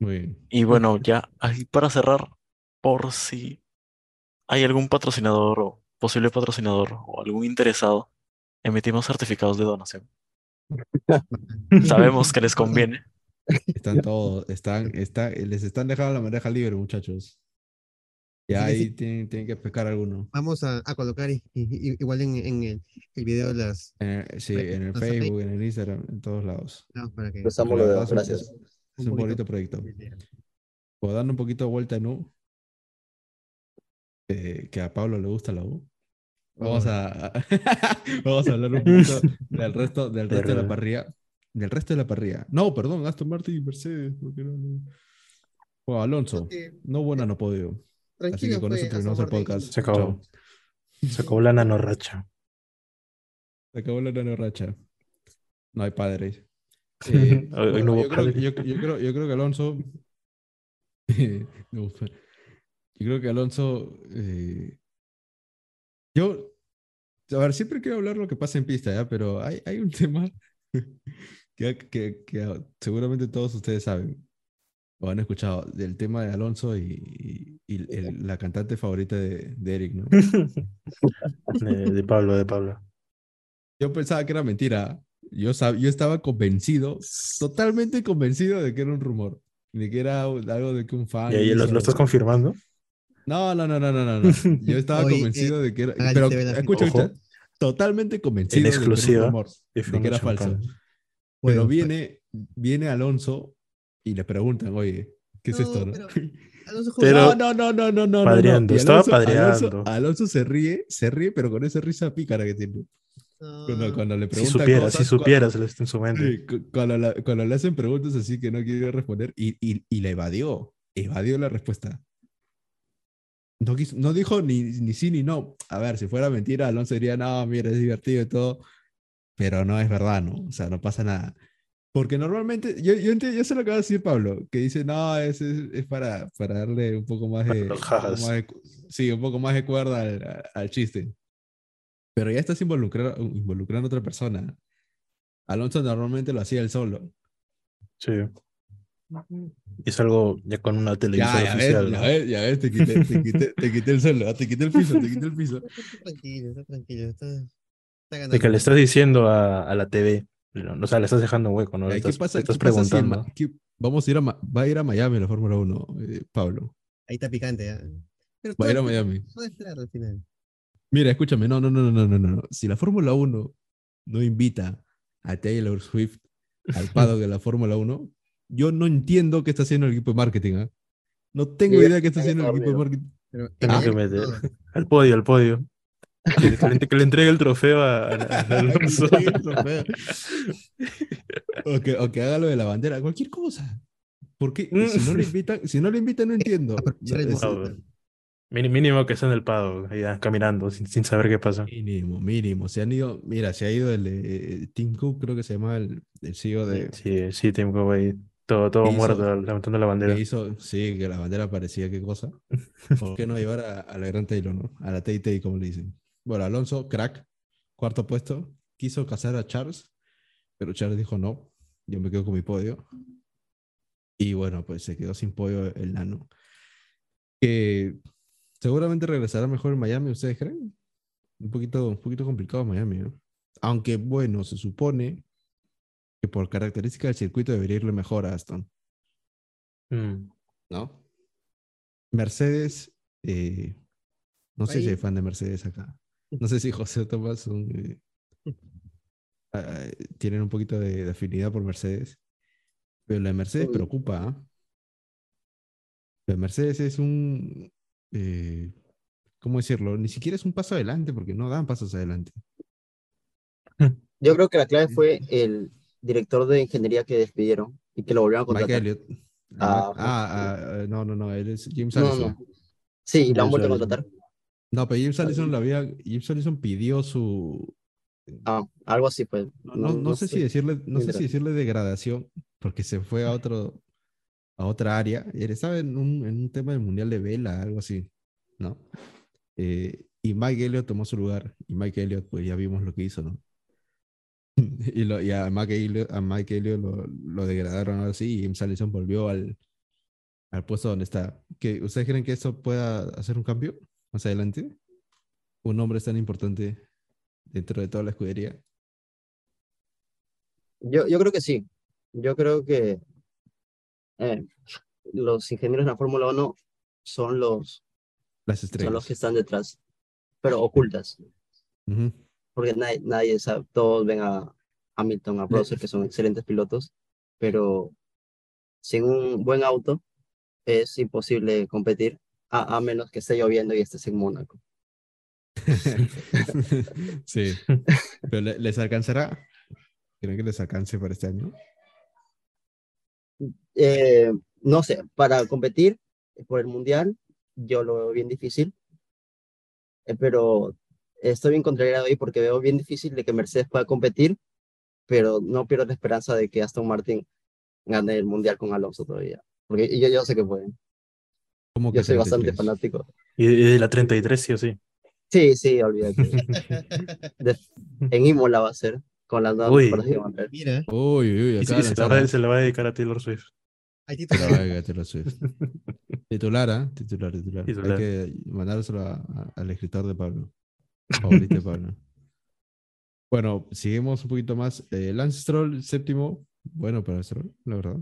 Muy bien. Y bueno, ya ahí para cerrar, por si hay algún patrocinador o posible patrocinador o algún interesado, emitimos certificados de donación. Sabemos que les conviene. Están todos, están, está, les están dejando la maneja libre, muchachos. Ya Sí, sí. ahí tienen, tienen que pescar alguno. Vamos a, a colocar i- i- igual en, en el, el video las En el- sí, en el hace- Facebook, en el Instagram, en todos lados. no, para que es gracias. Es un un bonito proyecto. Por darle un poquito de vuelta en U, eh, que a Pablo le gusta la U. Vamos a, vamos a hablar un poquito del resto, del resto de la parrilla. Del resto de la parrilla. No, perdón, Aston Martin y Mercedes. porque no, no. Bueno, Alonso, no buena no podio. Así que con eso terminamos el podcast. Se acabó. Chao. Se acabó la nanorracha. Se acabó la racha. No hay padres. Eh, Hoy- hoy bueno, no hubo yo, creo, yo- yo creo, yo creo que Alonso. No, yo creo que Alonso. eh, yo. A ver, siempre quiero hablar lo que pasa en pista, ¿ya? Pero hay, hay un tema que, que- que seguramente todos ustedes saben o han escuchado del tema de Alonso y, y- y el- la cantante favorita de, de Eric, ¿no? De, de Pablo, de Pablo. Yo pensaba que era mentira. Yo, sab- yo estaba convencido, totalmente convencido de que era un rumor. De que era algo de que un fan. ¿Y ahí lo, lo estás confirmando? No, no, no, no, no, no. no. Yo estaba Oye, convencido eh, de que era. Pero escucha, escucha, totalmente convencido En de que era un exclusiva. rumor, de que era falso. champán. Pero Bueno, viene, viene Alonso y le preguntan, oye, ¿qué es No, esto? no? pero- Alonso Pero- No, no, no, no, no, no, no. Padreando, Y estaba Alonso- Alonso- padreando. Alonso se ríe, se ríe, pero con esa risa pícara que tiene. Cuando, no, cuando le Si preguntan supieras, cosas, si supieras lo que está en su mente. Cuando, la- cuando le hacen preguntas así que no quiere responder y, y, y la evadió, evadió la respuesta. No, quiso- no dijo ni, ni sí ni no. A ver, si fuera mentira, Alonso diría, no, mira, es divertido y todo, pero no es verdad, ¿no? O sea, no pasa nada. Porque normalmente, yo, yo, entiendo- yo sé lo que va a decir Pablo, que dice, no, es, es, es para, para darle un poco más de, un poco más de sí, un poco más de cuerda al, al- chiste. Pero ya estás involucra- involucrando a otra persona. Alonso normalmente lo hacía él solo. Sí. Es algo ya con una televisión ya ves, oficial. ya ¿no? ves, ya ves, te quité, te quité, te quité el suelo, te quité el piso, te quité el piso. Está tranquilo, está tranquilo. Está, está De que le estás diciendo a, a la TV. ¿No? O sea, le estás dejando hueco, ¿no? Estás, ¿Qué pasa, estás qué pasa si en preguntando. Vamos a ir a, va a ir a Miami la Fórmula 1, eh, Pablo. Ahí está picante. ¿ah? Pero Va a ir a Miami. todo es claro al final. Mira, escúchame, no, no, no, no, no, no, no. Si la Fórmula 1 no invita a Taylor Swift al paddock de la Fórmula 1, yo no entiendo qué está haciendo el equipo de marketing. ¿ah? No tengo idea qué está haciendo el equipo de marketing. Pero que meter. Al podio, al podio. Que, que le, que le entregue el trofeo a, a- a Alonso. Trofeo. o, que, o que haga lo de la bandera, cualquier cosa. Porque si no le invitan, si no le invitan, no entiendo. Aprovechar el No, es- momento. Mini- Mínimo que está en el pado, allá caminando, sin, sin saber qué pasa. Mínimo, mínimo. Se han ido, mira, se ha ido el de Tim Cook, creo que se llama el, el CEO de, Sí, sí, Tim Cook ahí, todo, todo muerto, levantando la bandera. hizo, sí, que la bandera parecía qué cosa. ¿Por qué no llevar a, a la gran Taylor, no? A la Tay como le dicen. Bueno, Alonso, crack, cuarto puesto, quiso cazar a Charles, pero Charles dijo no, yo me quedo con mi podio. Y bueno, pues se quedó sin podio el nano. Que seguramente regresará mejor en Miami, ¿ustedes creen? Un poquito, un poquito complicado Miami, ¿no? Aunque bueno, se supone que por características del circuito debería irle mejor a Aston. Mm. ¿no? Mercedes, eh, no sé si hay fan de Mercedes acá. No sé si José o Tomás son, eh, ah, tienen un poquito de, de afinidad por Mercedes. Pero la de Mercedes Uy. preocupa. ¿ah? La de Mercedes es un, eh, ¿cómo decirlo? Ni siquiera es un paso adelante porque no dan pasos adelante. Yo creo que la clave fue el director de ingeniería que despidieron y que lo volvieron a Mike contratar. Elliott. Ah, Ah, ah, no, no, no, él es James No, Allison. no. Sí, lo han vuelto a contratar. No, pero James Allison lo había, James Allison pidió su, Ah, algo así fue. No, no, no sé si estoy- decirle, no sé si decirle degradación, porque se fue a otro, a otra área. estaba en un, en un tema del mundial de vela, algo así, ¿no? Eh, y Mike Elliott tomó su lugar. Y Mike Elliott, pues ya vimos lo que hizo, ¿no? y, lo- y a Mike Elliott, a Mike Elliott lo, lo degradaron ahora sí, y James Allison volvió al, al puesto donde está. ¿Que, ¿Ustedes creen que eso pueda hacer un cambio más adelante? Un hombre es tan importante dentro de toda la escudería. Yo, yo creo que sí. Yo creo que eh, los ingenieros de la Fórmula 1 son los, Las son estrellas. los que están detrás, pero ocultas, porque nadie, nadie sabe, todos ven a Hamilton, a Russell, que son excelentes pilotos, pero sin un buen auto es imposible competir, a, a menos que esté lloviendo y estés en Mónaco. sí. Pero ¿le- ¿les alcanzará? ¿Creen que les alcance para este año? Eh, no sé, para competir por el Mundial, yo lo veo bien difícil, eh, pero estoy bien contrariado ahí porque veo bien difícil de que Mercedes pueda competir, pero no pierdo la esperanza de que Aston Martin gane el Mundial con Alonso todavía, porque yo, yo sé que pueden. ¿Cómo Yo soy bastante 33? fanático. Y, y de la 33, sí o sí. Sí, sí, olvídate. De- en Imola va a ser, con las nuevas Uy. mejoras que van a haber. Mira, Uy, uy, uy, Y, sí, se, la va, se la va a dedicar a Taylor Swift. hay Se la va a dedicar a Taylor Swift. Titular, ¿ah? Titular, titular. Hay Titular. que mandárselo a- a- al escritor de Pablo. Favorito de Pablo. Bueno, seguimos un poquito más. Eh, Lance Stroll, séptimo. Bueno para Stroll, la verdad.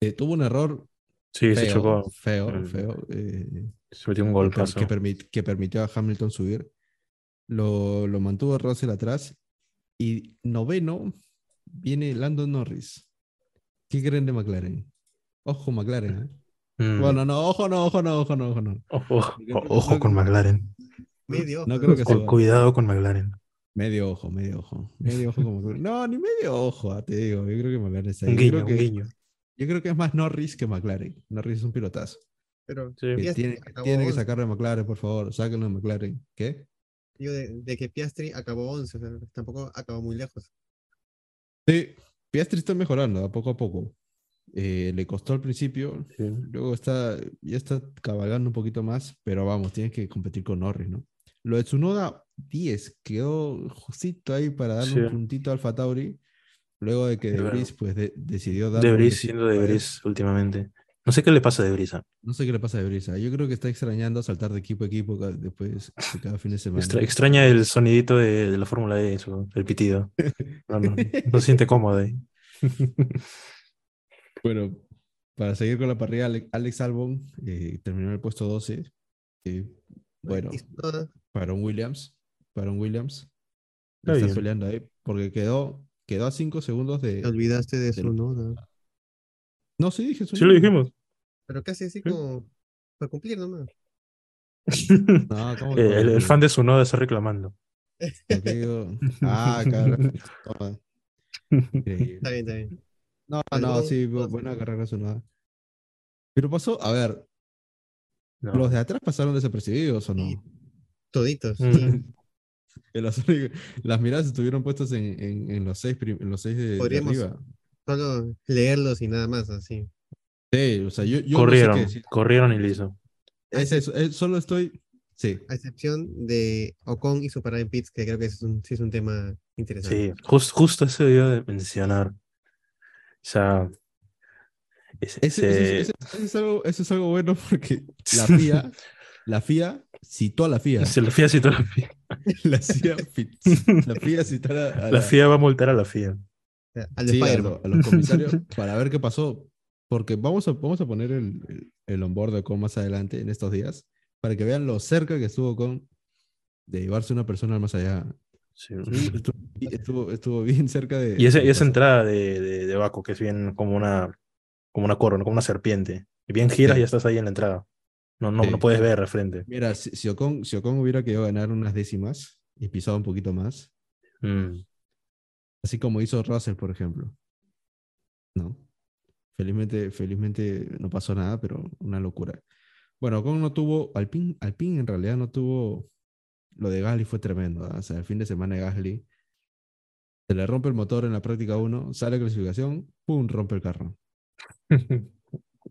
Eh, tuvo un error Sí, se feo, chocó. feo, Mm. feo. eh, Se metió un golpazo. que, permit- que permitió a Hamilton subir. Lo, lo mantuvo Russell atrás. Y noveno viene Lando Norris. ¿Qué creen de McLaren? Ojo, McLaren. ¿eh? Mm. Bueno, no, ojo, no, ojo, no, ojo, no, ojo, no. Ojo, con McLaren. Medio. No creo que se cuidado con McLaren. Medio ojo, medio ojo. Medio ojo como McLaren. No, ni medio ojo, ah, te digo. Yo creo que McLaren está ahí. Un guiño, creo un guiño. Yo creo que es más Norris que McLaren. Norris es un pilotazo. Pero Sí. Que tiene, tiene que 11. sacarlo de McLaren, por favor. Sáquenlo de McLaren. ¿Qué? Digo, de, de que Piastri acabó 11, o sea, tampoco acabó muy lejos. Sí, Piastri está mejorando, a poco a poco. Eh, le costó al principio, Sí. luego está, ya está cabalgando un poquito más, pero vamos, tienes que competir con Norris, ¿no? Lo de Tsunoda 10 quedó justito ahí para darle Sí. un puntito a Alfa Tauri, luego de que pues de- decidió darle un Debris besito siendo. Debris últimamente. No sé qué le pasa a Debris. ah. No sé qué le pasa a Debris, ah, yo creo que está extrañando saltar de equipo a equipo ca- después de cada fin de semana. Extra- extraña el sonidito de, de la Fórmula E, eso, el pitido. No, no, no se siente cómodo ahí. Bueno, para seguir con la parrilla, Ale- Alex Albon eh, terminó en el puesto 12. eh, bueno, Tsunoda, Byron Williams. Byron Williams. Está Está bien. peleando ahí porque quedó, quedó a 5 segundos de. Te olvidaste de su noda. No, sí dije su Sí lo dijimos. Pero casi así Sí. como para cumplir nomás. No, ¿cómo Eh, el, fan de su noda está reclamando. Ah. Increíble. Está bien, está bien. No, no, sí, buena carrera sonada. Pero pasó, a ver, No. ¿los de atrás pasaron desapercibidos o no? Sí. Toditos. Mm. Que las, las miradas estuvieron puestas en, en, en los seis, en los seis de, de arriba. Solo leerlos y nada más, así. Sí, o sea, yo, yo no sé qué corrieron, corrieron y listo. Es eso, es- solo estoy. Sí, A excepción de Ocon y su parada en pits, que creo que es un, sí es un tema interesante. Sí, jus- justo eso iba de mencionar. O sea, ese- Ese- ese- ese- ese- ese es algo, eso es algo bueno porque la FIA, la FIA citó a la FIA. se la FIA citó a la FIA. La FIA, fi- la FIA citó a la, a La la- FIA va a multar a la FIA. Sea, al de sí, a, lo- a los comisarios para ver qué pasó. Porque vamos a, vamos a poner el, el, el onboard de Ocon más adelante en estos días para que vean lo cerca que estuvo con de llevarse una persona más allá. Sí. Estuvo, estuvo, estuvo bien cerca de. Y, ese- de y esa entrada de, de, de Baco, que es bien como una, como una corona, como una serpiente. Y bien giras Sí. y ya estás ahí en la entrada. No, no, Sí. no puedes ver de frente. Mira, si, si, Ocon, si Ocon hubiera querido ganar unas décimas y pisado un poquito más, Mm. así como hizo Russell, por ejemplo. No. Felizmente, felizmente no pasó nada, pero una locura. Bueno, Ocon no tuvo, Alpine, Alpine en realidad no tuvo, lo de Gasly fue tremendo, ¿ah? o sea, el fin de semana de Gasly, se le rompe el motor en la práctica 1, sale a clasificación, pum, rompe el carro.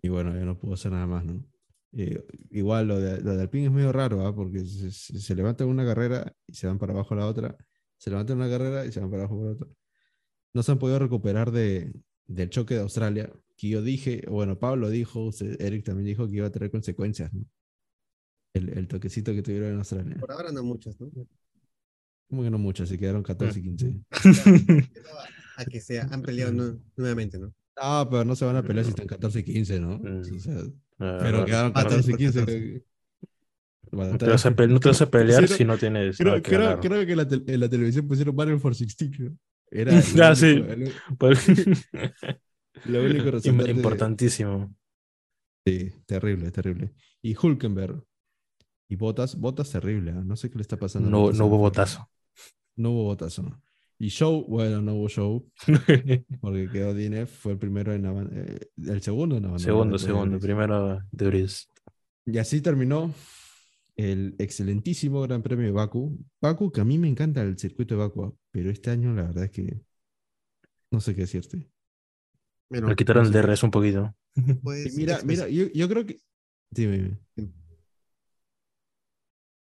Y bueno, ya no pudo hacer nada más, ¿no? Eh, igual lo de, lo de Alpine es medio raro, ¿ah? Porque se, se, levantan una carrera y se van para abajo la otra, se levantan una carrera y se van para abajo por otra. No se han podido recuperar de, del choque de Australia, que yo dije, bueno, Pablo dijo, usted- Eric también dijo que iba a tener consecuencias, ¿no? El, el toquecito que tuvieron en Australia. Por ahora no muchos, ¿no? Como que no muchas, se quedaron 14 y 15. A que se han peleado nu- nuevamente, ¿no? Ah, pero no se van a pelear si están 14 y 15, ¿no? O sea, pero no, quedaron no, 14 y 15. 14. creo que- Bueno, No te vas a, pe- no te vas a pelear si no tienes Creo, nada que creo, creo que en la, tel- en la televisión pusieron Battle for 16. ¿no? Era Ah, sí. Pues- lo único de- Importantísimo. Sí, terrible, terrible. Y Hulkenberg. Y Botas, Botas terrible. ¿ah? No sé qué le está pasando. No, no hubo botazo. No hubo botazo. Y Show, bueno, no hubo Show, porque quedó DNF, fue el primero en eh, el segundo en abandonar segundo, de segundo. Primero de Bris. Y así terminó el excelentísimo Gran Premio de Baku. Baku, que a mí me encanta el circuito de Baku, pero este año la verdad es que no sé qué decirte. Bueno, Le quitaron el. DRS un poquito. pues, mira, mira, yo, yo creo que... Dime, dime.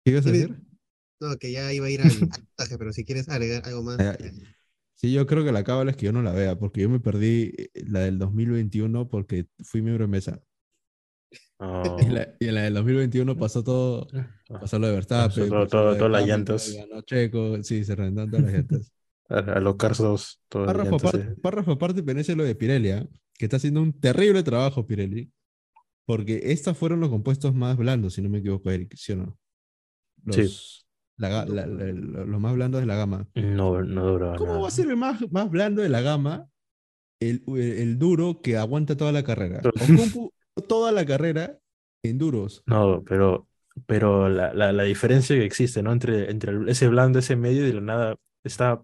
¿Qué ibas a decir? No, que ya iba a ir al puntaje, pero si quieres agregar algo más. Ah, ya. Sí, yo creo que la cábala es que yo no la vea, porque yo me perdí eh, la del 2021 porque fui miembro de mesa. Oh. Y, la, y en la del 2021 pasó todo, pasó lo de Verstappen, todo- pasó todo- todas las llantas. ganó Checo, sí, se reventaron todas las llantas. A, a los Cars 2. todo Párrafo aparte, eh. párrafo aparte pertenece lo de Pirelli, ¿ah? que está haciendo un terrible trabajo Pirelli, porque estos fueron los compuestos más blandos, si no me equivoco, Eric, ¿sí o no? Los, Sí. La la- la- los más blandos de la gama. No, no duraba ¿Cómo nada. va a ser el más, más blando de la gama el, el- el duro que aguanta toda la carrera? Toda la carrera en duros. No, pero, pero la, la, la diferencia que existe, ¿no? Entre, entre ese blando, ese medio y la nada está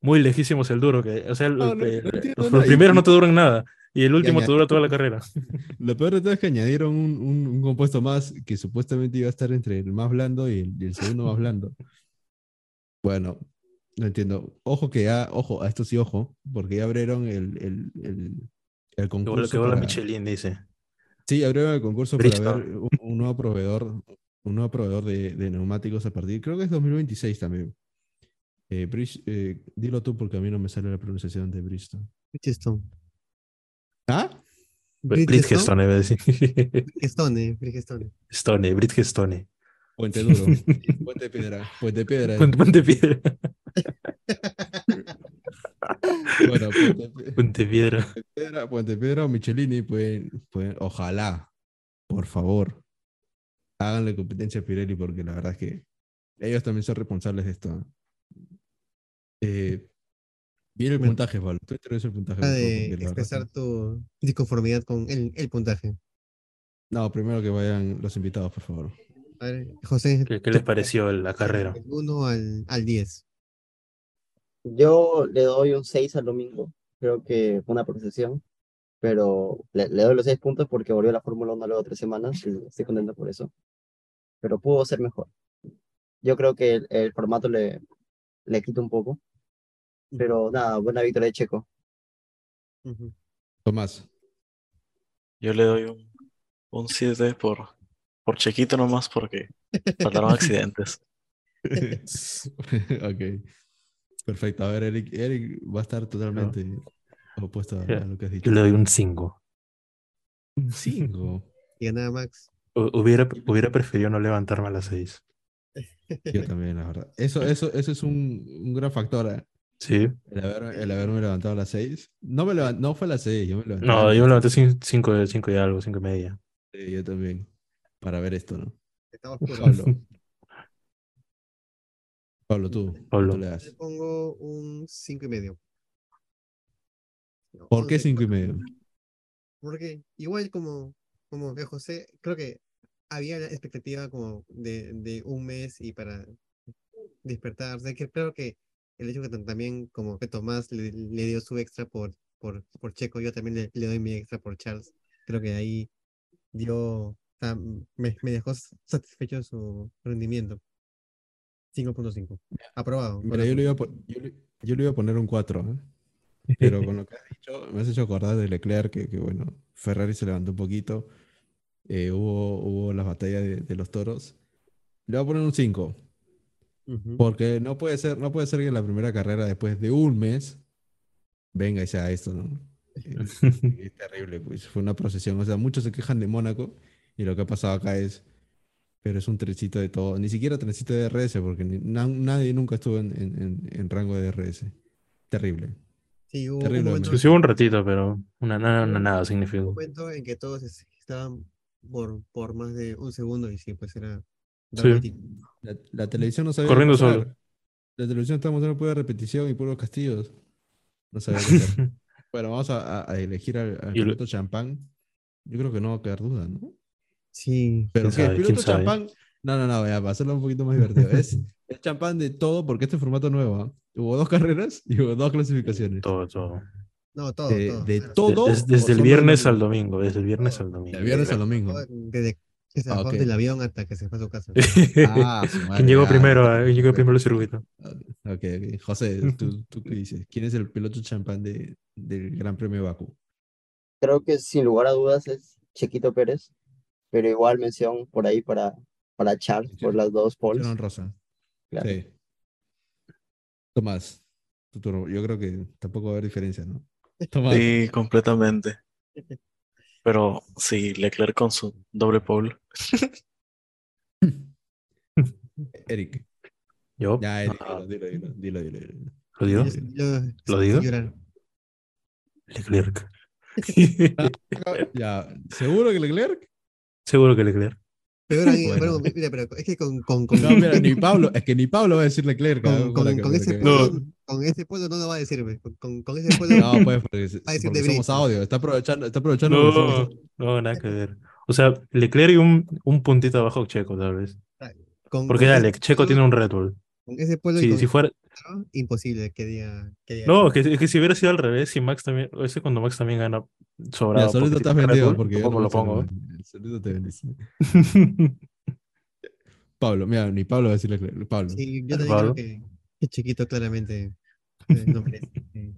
muy lejísimos el duro. Que, o sea, No, el- no los, primeros no te duran nada y el último te dura toda la carrera. Lo peor de todo es que añadieron un, un- un compuesto más que supuestamente iba a estar entre el más blando y el, y el segundo más blando. Bueno, no entiendo. Ojo que ya, ojo, a esto sí ojo, porque ya abrieron el, el, el, Que concurso. que vuela para- Michelin, dice. Sí, abrieron el concurso Bridgestone. para ver un, un nuevo proveedor, un nuevo proveedor de, de neumáticos a partir, creo que es 2026 también. Eh, Bridge- eh, dilo tú porque a mí no me sale la pronunciación de. Bridgestone. Bridgestone, iba a decir. Bridgestone, Bridgestone. Stone, Bridgestone. Puente Duro. Puente Piedra. Puente Piedra. Puente, Puente Piedra. Bueno, Puente, Puente Piedra. Piedra, Puente Piedra o Michelini, pueden, pueden- ojalá, por favor, háganle competencia a Pirelli porque la verdad es que ellos también son responsables de esto. Eh, viene el puntaje, Pablo. Tú introduces el puntaje. Ah, de expresar tu disconformidad con el, el puntaje. No, primero que vayan los invitados, por favor. A ver, José, ¿Qué, qué les pareció la carrera? Del 1 al, al 10. Yo le doy un 6 al domingo, creo que fue una procesión, pero le, le doy los 6 puntos porque volvió la Fórmula 1 luego de tres semanas y estoy contento por eso. Pero pudo ser mejor. Yo creo que el, el formato le, le quita un poco, pero nada, buena victoria de Checo. Tomás. Yo le doy un, un 7 por, por Chequito nomás porque faltaron accidentes. ok. Perfecto. A ver, Eric, Eric va a estar totalmente opuesto a, lo que has Yo dicho. le doy un 5. Un 5. Y ganaba Max. Hubiera, hubiera preferido no levantarme a las 6. Yo también, la verdad. Eso, eso, eso es un, un gran factor. ¿eh? Sí. El, haber- el haberme levantado a las 6. No, me no fue a las 6, yo me levanté. No, yo me levanté 5 cinco y algo, 5 y media. Sí, yo también. Para ver esto, ¿no? Estaba oscuro. Pablo. Pablo, tú. Pablo. tú le Le das. pongo un 5 y medio. ¿Por qué Once, 5 y medio? Porque igual como, como que José, creo que había la expectativa como de, de un mes y para despertarse, que creo que el hecho que tam- también como que Tomás le, le dio su extra por, por, por Checo, yo también le, le doy mi extra por Charles. Creo que ahí dio, me, me dejó satisfecho su rendimiento. 5.5. Aprobado. Mira, yo le, iba a, yo, le, yo le iba a poner un 4, ¿eh? pero con lo que has dicho, me has hecho acordar de Leclerc, que, que, bueno, Ferrari se levantó un poquito, eh, hubo, hubo las batallas de, de los toros. Le voy a poner un 5, Porque no puede ser, no puede ser que en la primera carrera, después de un mes, venga y sea esto, ¿no? Eh, Es terrible, pues fue una procesión. O sea, muchos se quejan de Mónaco y lo que ha pasado acá es, pero es un trencito de todo, ni siquiera trencito de DRS, porque ni- na- nadie nunca estuvo en, en- en- en rango de DRS. Terrible. Sí, hubo un Terrible momento, momento. Un ratito, pero una, nada, hubo nada un significó. momento en que todos es- estaban por, por más de un segundo y sí, pues era Sí. La, la televisión no sabía Corriendo pasar. solo. La televisión está mostrando pura repetición y puros castillos. No sabía qué hacer. Bueno, vamos a, a- a elegir al, al Y lo- piloto champán. Yo creo que no va a quedar duda, ¿no? Sí, Pero ¿Quién que el piloto sabe? champán. No, no, no, ya, para hacerlo un poquito más divertido. Es, es champán de todo porque este formato nuevo. ¿ah? Hubo dos carreras y hubo dos clasificaciones. Todo, todo. no, todo, De, todo. de todo. Des- o desde el viernes de- al domingo, desde el viernes al domingo. Del viernes al domingo. Desde que se Ah, bajó ok. del avión hasta que se fue a su casa. Ah, su madre, ¿Quién llegó ya, primero? ¿Quién llegó preocupes. primero al circuito? Ok, ok. José, ¿tú, tú qué dices? ¿Quién es el piloto champán de, del Gran Premio de Bakú? Creo que sin lugar a dudas es Chequito Pérez, pero igual mención por ahí para, para Charles por las dos poles. Honrosa. Claro. Sí. Tomás, tu turno. Yo creo que tampoco va a haber diferencia, ¿no? Tomás. Sí, completamente. Pero sí, Leclerc con su doble pole. Eric. ¿Yo? Ya, Eric, Ah, dilo, dilo, dilo, dilo, dilo. ¿Lo digo? Yo- yo- ¿Lo digo? Leclerc. Ya, ¿seguro que Leclerc? Seguro que Leclerc. Pero, ahí- Bueno. pero, mira, pero es que con, con, con, No, mira, ni Pablo, es que ni Pablo va a decir Leclerc. con, que- ese pueblo, con ese pueblo no lo va a decirme. Con, con, con ese pueblo No, pues, porque, Va a decir porque de somos audio. Está aprovechando, está aprovechando. No, somos- no, nada que ver. O sea, Leclerc y un, un puntito abajo Checo, tal vez. con, Porque con dale, ese Checo tiene un Red Bull. Con ese pueblo si fuera, imposible que diga. Que diga no, que, que si hubiera sido al revés, si Max también, o ese cuando Max también gana Ya, sobrado. solito estás vendido porque yo tampoco no lo pongo. Solito te vendiste. Pablo, mira, ni Pablo va a decir Leclerc. Pablo. Sí, yo también Pablo. creo que, que Chiquito claramente eh, no merece eh,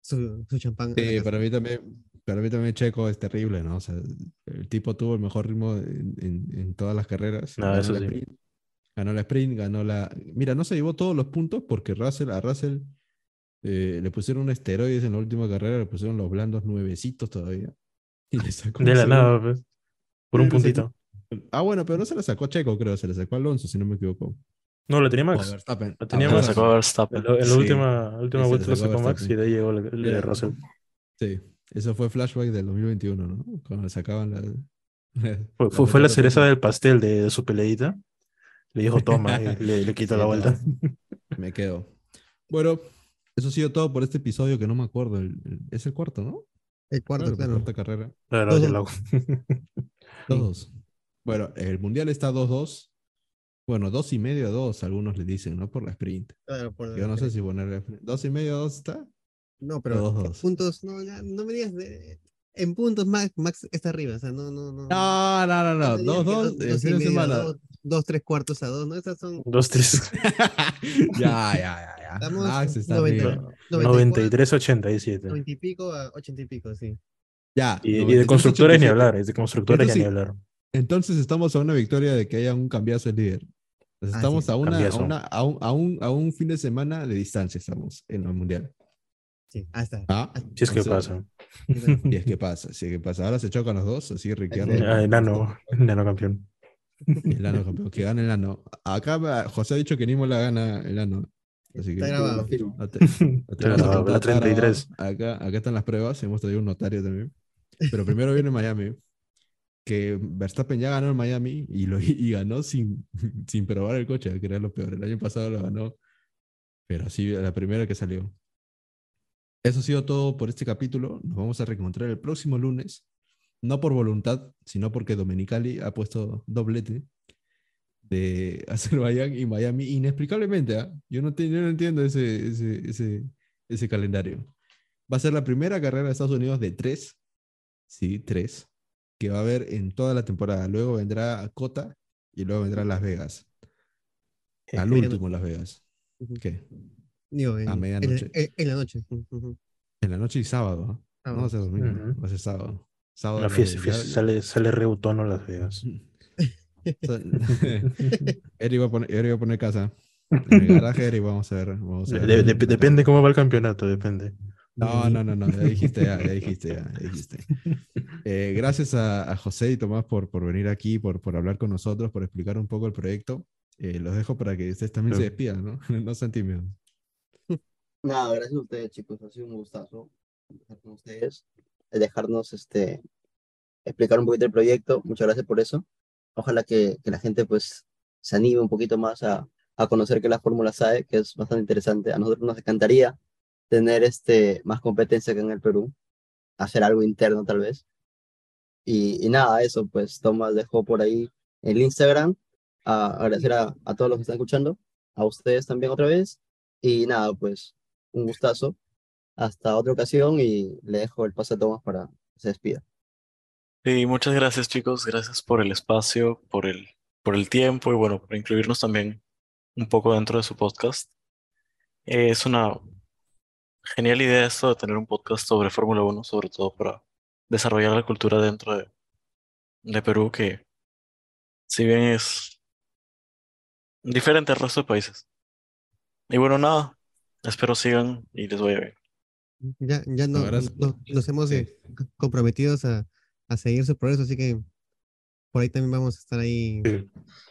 su, su champán. Sí, para mí también, para mí también Checo es terrible, ¿no? O sea, el tipo tuvo el mejor ritmo en, en- en todas las carreras. No, eso sí. Ganó la sprint, ganó la. Mira, no se llevó todos los puntos porque Russell, a Russell eh, le pusieron esteroides en la última carrera, le pusieron los blandos nuevecitos todavía. Y le sacó De la segundo. nada, pues. Por un sacó- puntito. Ah, bueno, pero no se la sacó a Checo, creo, se la sacó a Alonso, si no me equivoco. No, lo tenía Max. Verstappen. Lo tenía a Se la Max. sacó a Verstappen. En la, la Sí. última, última vuelta la lo sacó Max y de ahí llegó el, el de. Russell. Sí, eso fue flashback del 2021, ¿no? Cuando le sacaban la. Fue, fue- fue la cereza del pastel de, de su peleita. Le dijo toma y le, le quitó Sí, la vuelta. Me quedo. Bueno, eso ha sido todo por este episodio que no me acuerdo. el- el- es el cuarto, ¿no? El cuarto, Claro, la claro. cuarta carrera. Claro, dos. lo- Todos. Bueno, el mundial está 2-2. Bueno, dos y medio a 2, algunos le dicen, ¿no? Por la sprint. Claro, por Yo no sé si ponerle sprint. Dos y medio a 2 está. No, pero Dos, ¿qué puntos, no, ya, no me digas de. En puntos, Max, Max está arriba, o sea, no, no, no. No, no, no, no. me digas que 2-2 el y fin de medio dos, dos, tres cuartos a dos, ¿no? Estas son Dos, tres. ya, ya, ya, ya. Estamos Max está 90. arriba. 93, 87. 90 y pico a 80 y pico, sí. Ya. Y, y 93, de constructores ni 87. hablar, es de constructores ya Eso ni sí. hablar. Entonces estamos a una victoria de que haya un cambiazo de líder. Entonces, Así estamos es, a, una, a, una- a, un, a, un, a un fin de semana de distancia, estamos en el mundial. Sí, hasta. ¿Ah? Si es que pasa. Y es que pasa, si es que pasa. Ahora se chocan los dos, así Ricciardo. Ah, enano, enano campeón. El ano campeón, que gane el ano. Acá va- José ha dicho que Nimo la gana el ano. Así que Está grabado. A la contar 33. ahora. Acá, acá están las pruebas, hemos traído un notario también. Pero primero viene Miami, que Verstappen ya ganó en Miami y, lo, y ganó sin, sin probar el coche, que era lo peor. El año pasado lo ganó, pero sí, la primera que salió. Eso ha sido todo por este capítulo. Nos vamos a reencontrar el próximo lunes. No por voluntad, sino porque Domenicali ha puesto doblete de Azerbaiyán y Miami inexplicablemente. ¿ah? Yo, no te- yo no entiendo ese, ese, ese, ese calendario. Va a ser la primera carrera de Estados Unidos de tres, sí, tres, que va a haber en toda la temporada. Luego vendrá Cota y luego vendrá Las Vegas. Al último Las Vegas. ¿Qué? Digo, en, A en- medianoche. En, en la noche. En la noche y sábado. ¿ah? No va a ser domingo, Ujú. va a ser sábado. Sábado lo- fiesta, fiesta, sale, sale reutono Las Vegas. Eric va a poner, Eric va a poner casa. En el garaje, Eric, vamos a ver. Vamos a ver. De- de- depende cómo va el campeonato, depende. No, no, no, no, ya dijiste, ya, ya dijiste, ya, ya dijiste. Eh, gracias a, a José y Tomás por, por venir aquí, por, por hablar con nosotros, por explicar un poco el proyecto. Eh, los dejo para que ustedes también se Claro. despidan, ¿no? No sean tímidos. Nada, gracias a ustedes, chicos. Ha sido un gustazo estar con ustedes, eh, dejarnos este, explicar un poquito el proyecto. Muchas gracias por eso. Ojalá que, que la gente pues se anime un poquito más a, a conocer que la Fórmula SAE, que es bastante interesante. A nosotros nos encantaría tener este, más competencia que en el Perú, hacer algo interno tal vez. Y, y nada, eso, pues Tomás dejó por ahí el Instagram. A agradecer a, a todos los que están escuchando, a ustedes también otra vez. Y nada, pues un gustazo. Hasta otra ocasión y le dejo el pase a Tomás para que se despida. Sí, muchas gracias chicos, gracias por el espacio, por el, por el tiempo y bueno, por incluirnos también un poco dentro de su podcast. Es una genial idea esto de tener un podcast sobre Fórmula 1, sobre todo para desarrollar la cultura dentro de, de Perú, que si bien es diferente al resto de países. Y bueno, nada, espero sigan y les vaya bien. Ya, ya no, no- nos hemos Sí. eh, comprometidos a, a seguir su progreso, así que por ahí también vamos a estar ahí, Sí,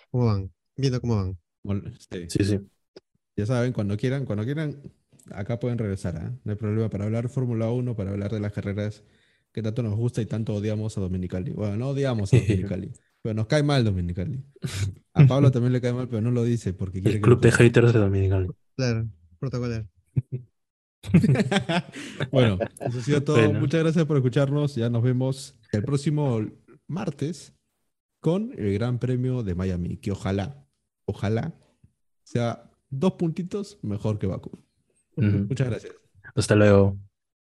cómo van, viendo cómo van. Sí. sí. sí. Ya saben, cuando quieran, cuando quieran, acá pueden regresar, ¿ah? No hay problema para hablar Fórmula 1, para hablar de las carreras que tanto nos gusta y tanto odiamos a Dominicali. Bueno, no odiamos a Dominicali, pero nos cae mal Dominicali. A Pablo también le cae mal, pero no lo dice porque quiere El que club de lo- haters de Dominicali. Claro, protocolar. bueno, eso ha sido todo. Bueno. Muchas gracias por escucharnos. Ya nos vemos el próximo martes con el Gran Premio de Miami, que ojalá, ojalá sea dos puntitos mejor que Baku. Ujú. Muchas gracias. Hasta luego.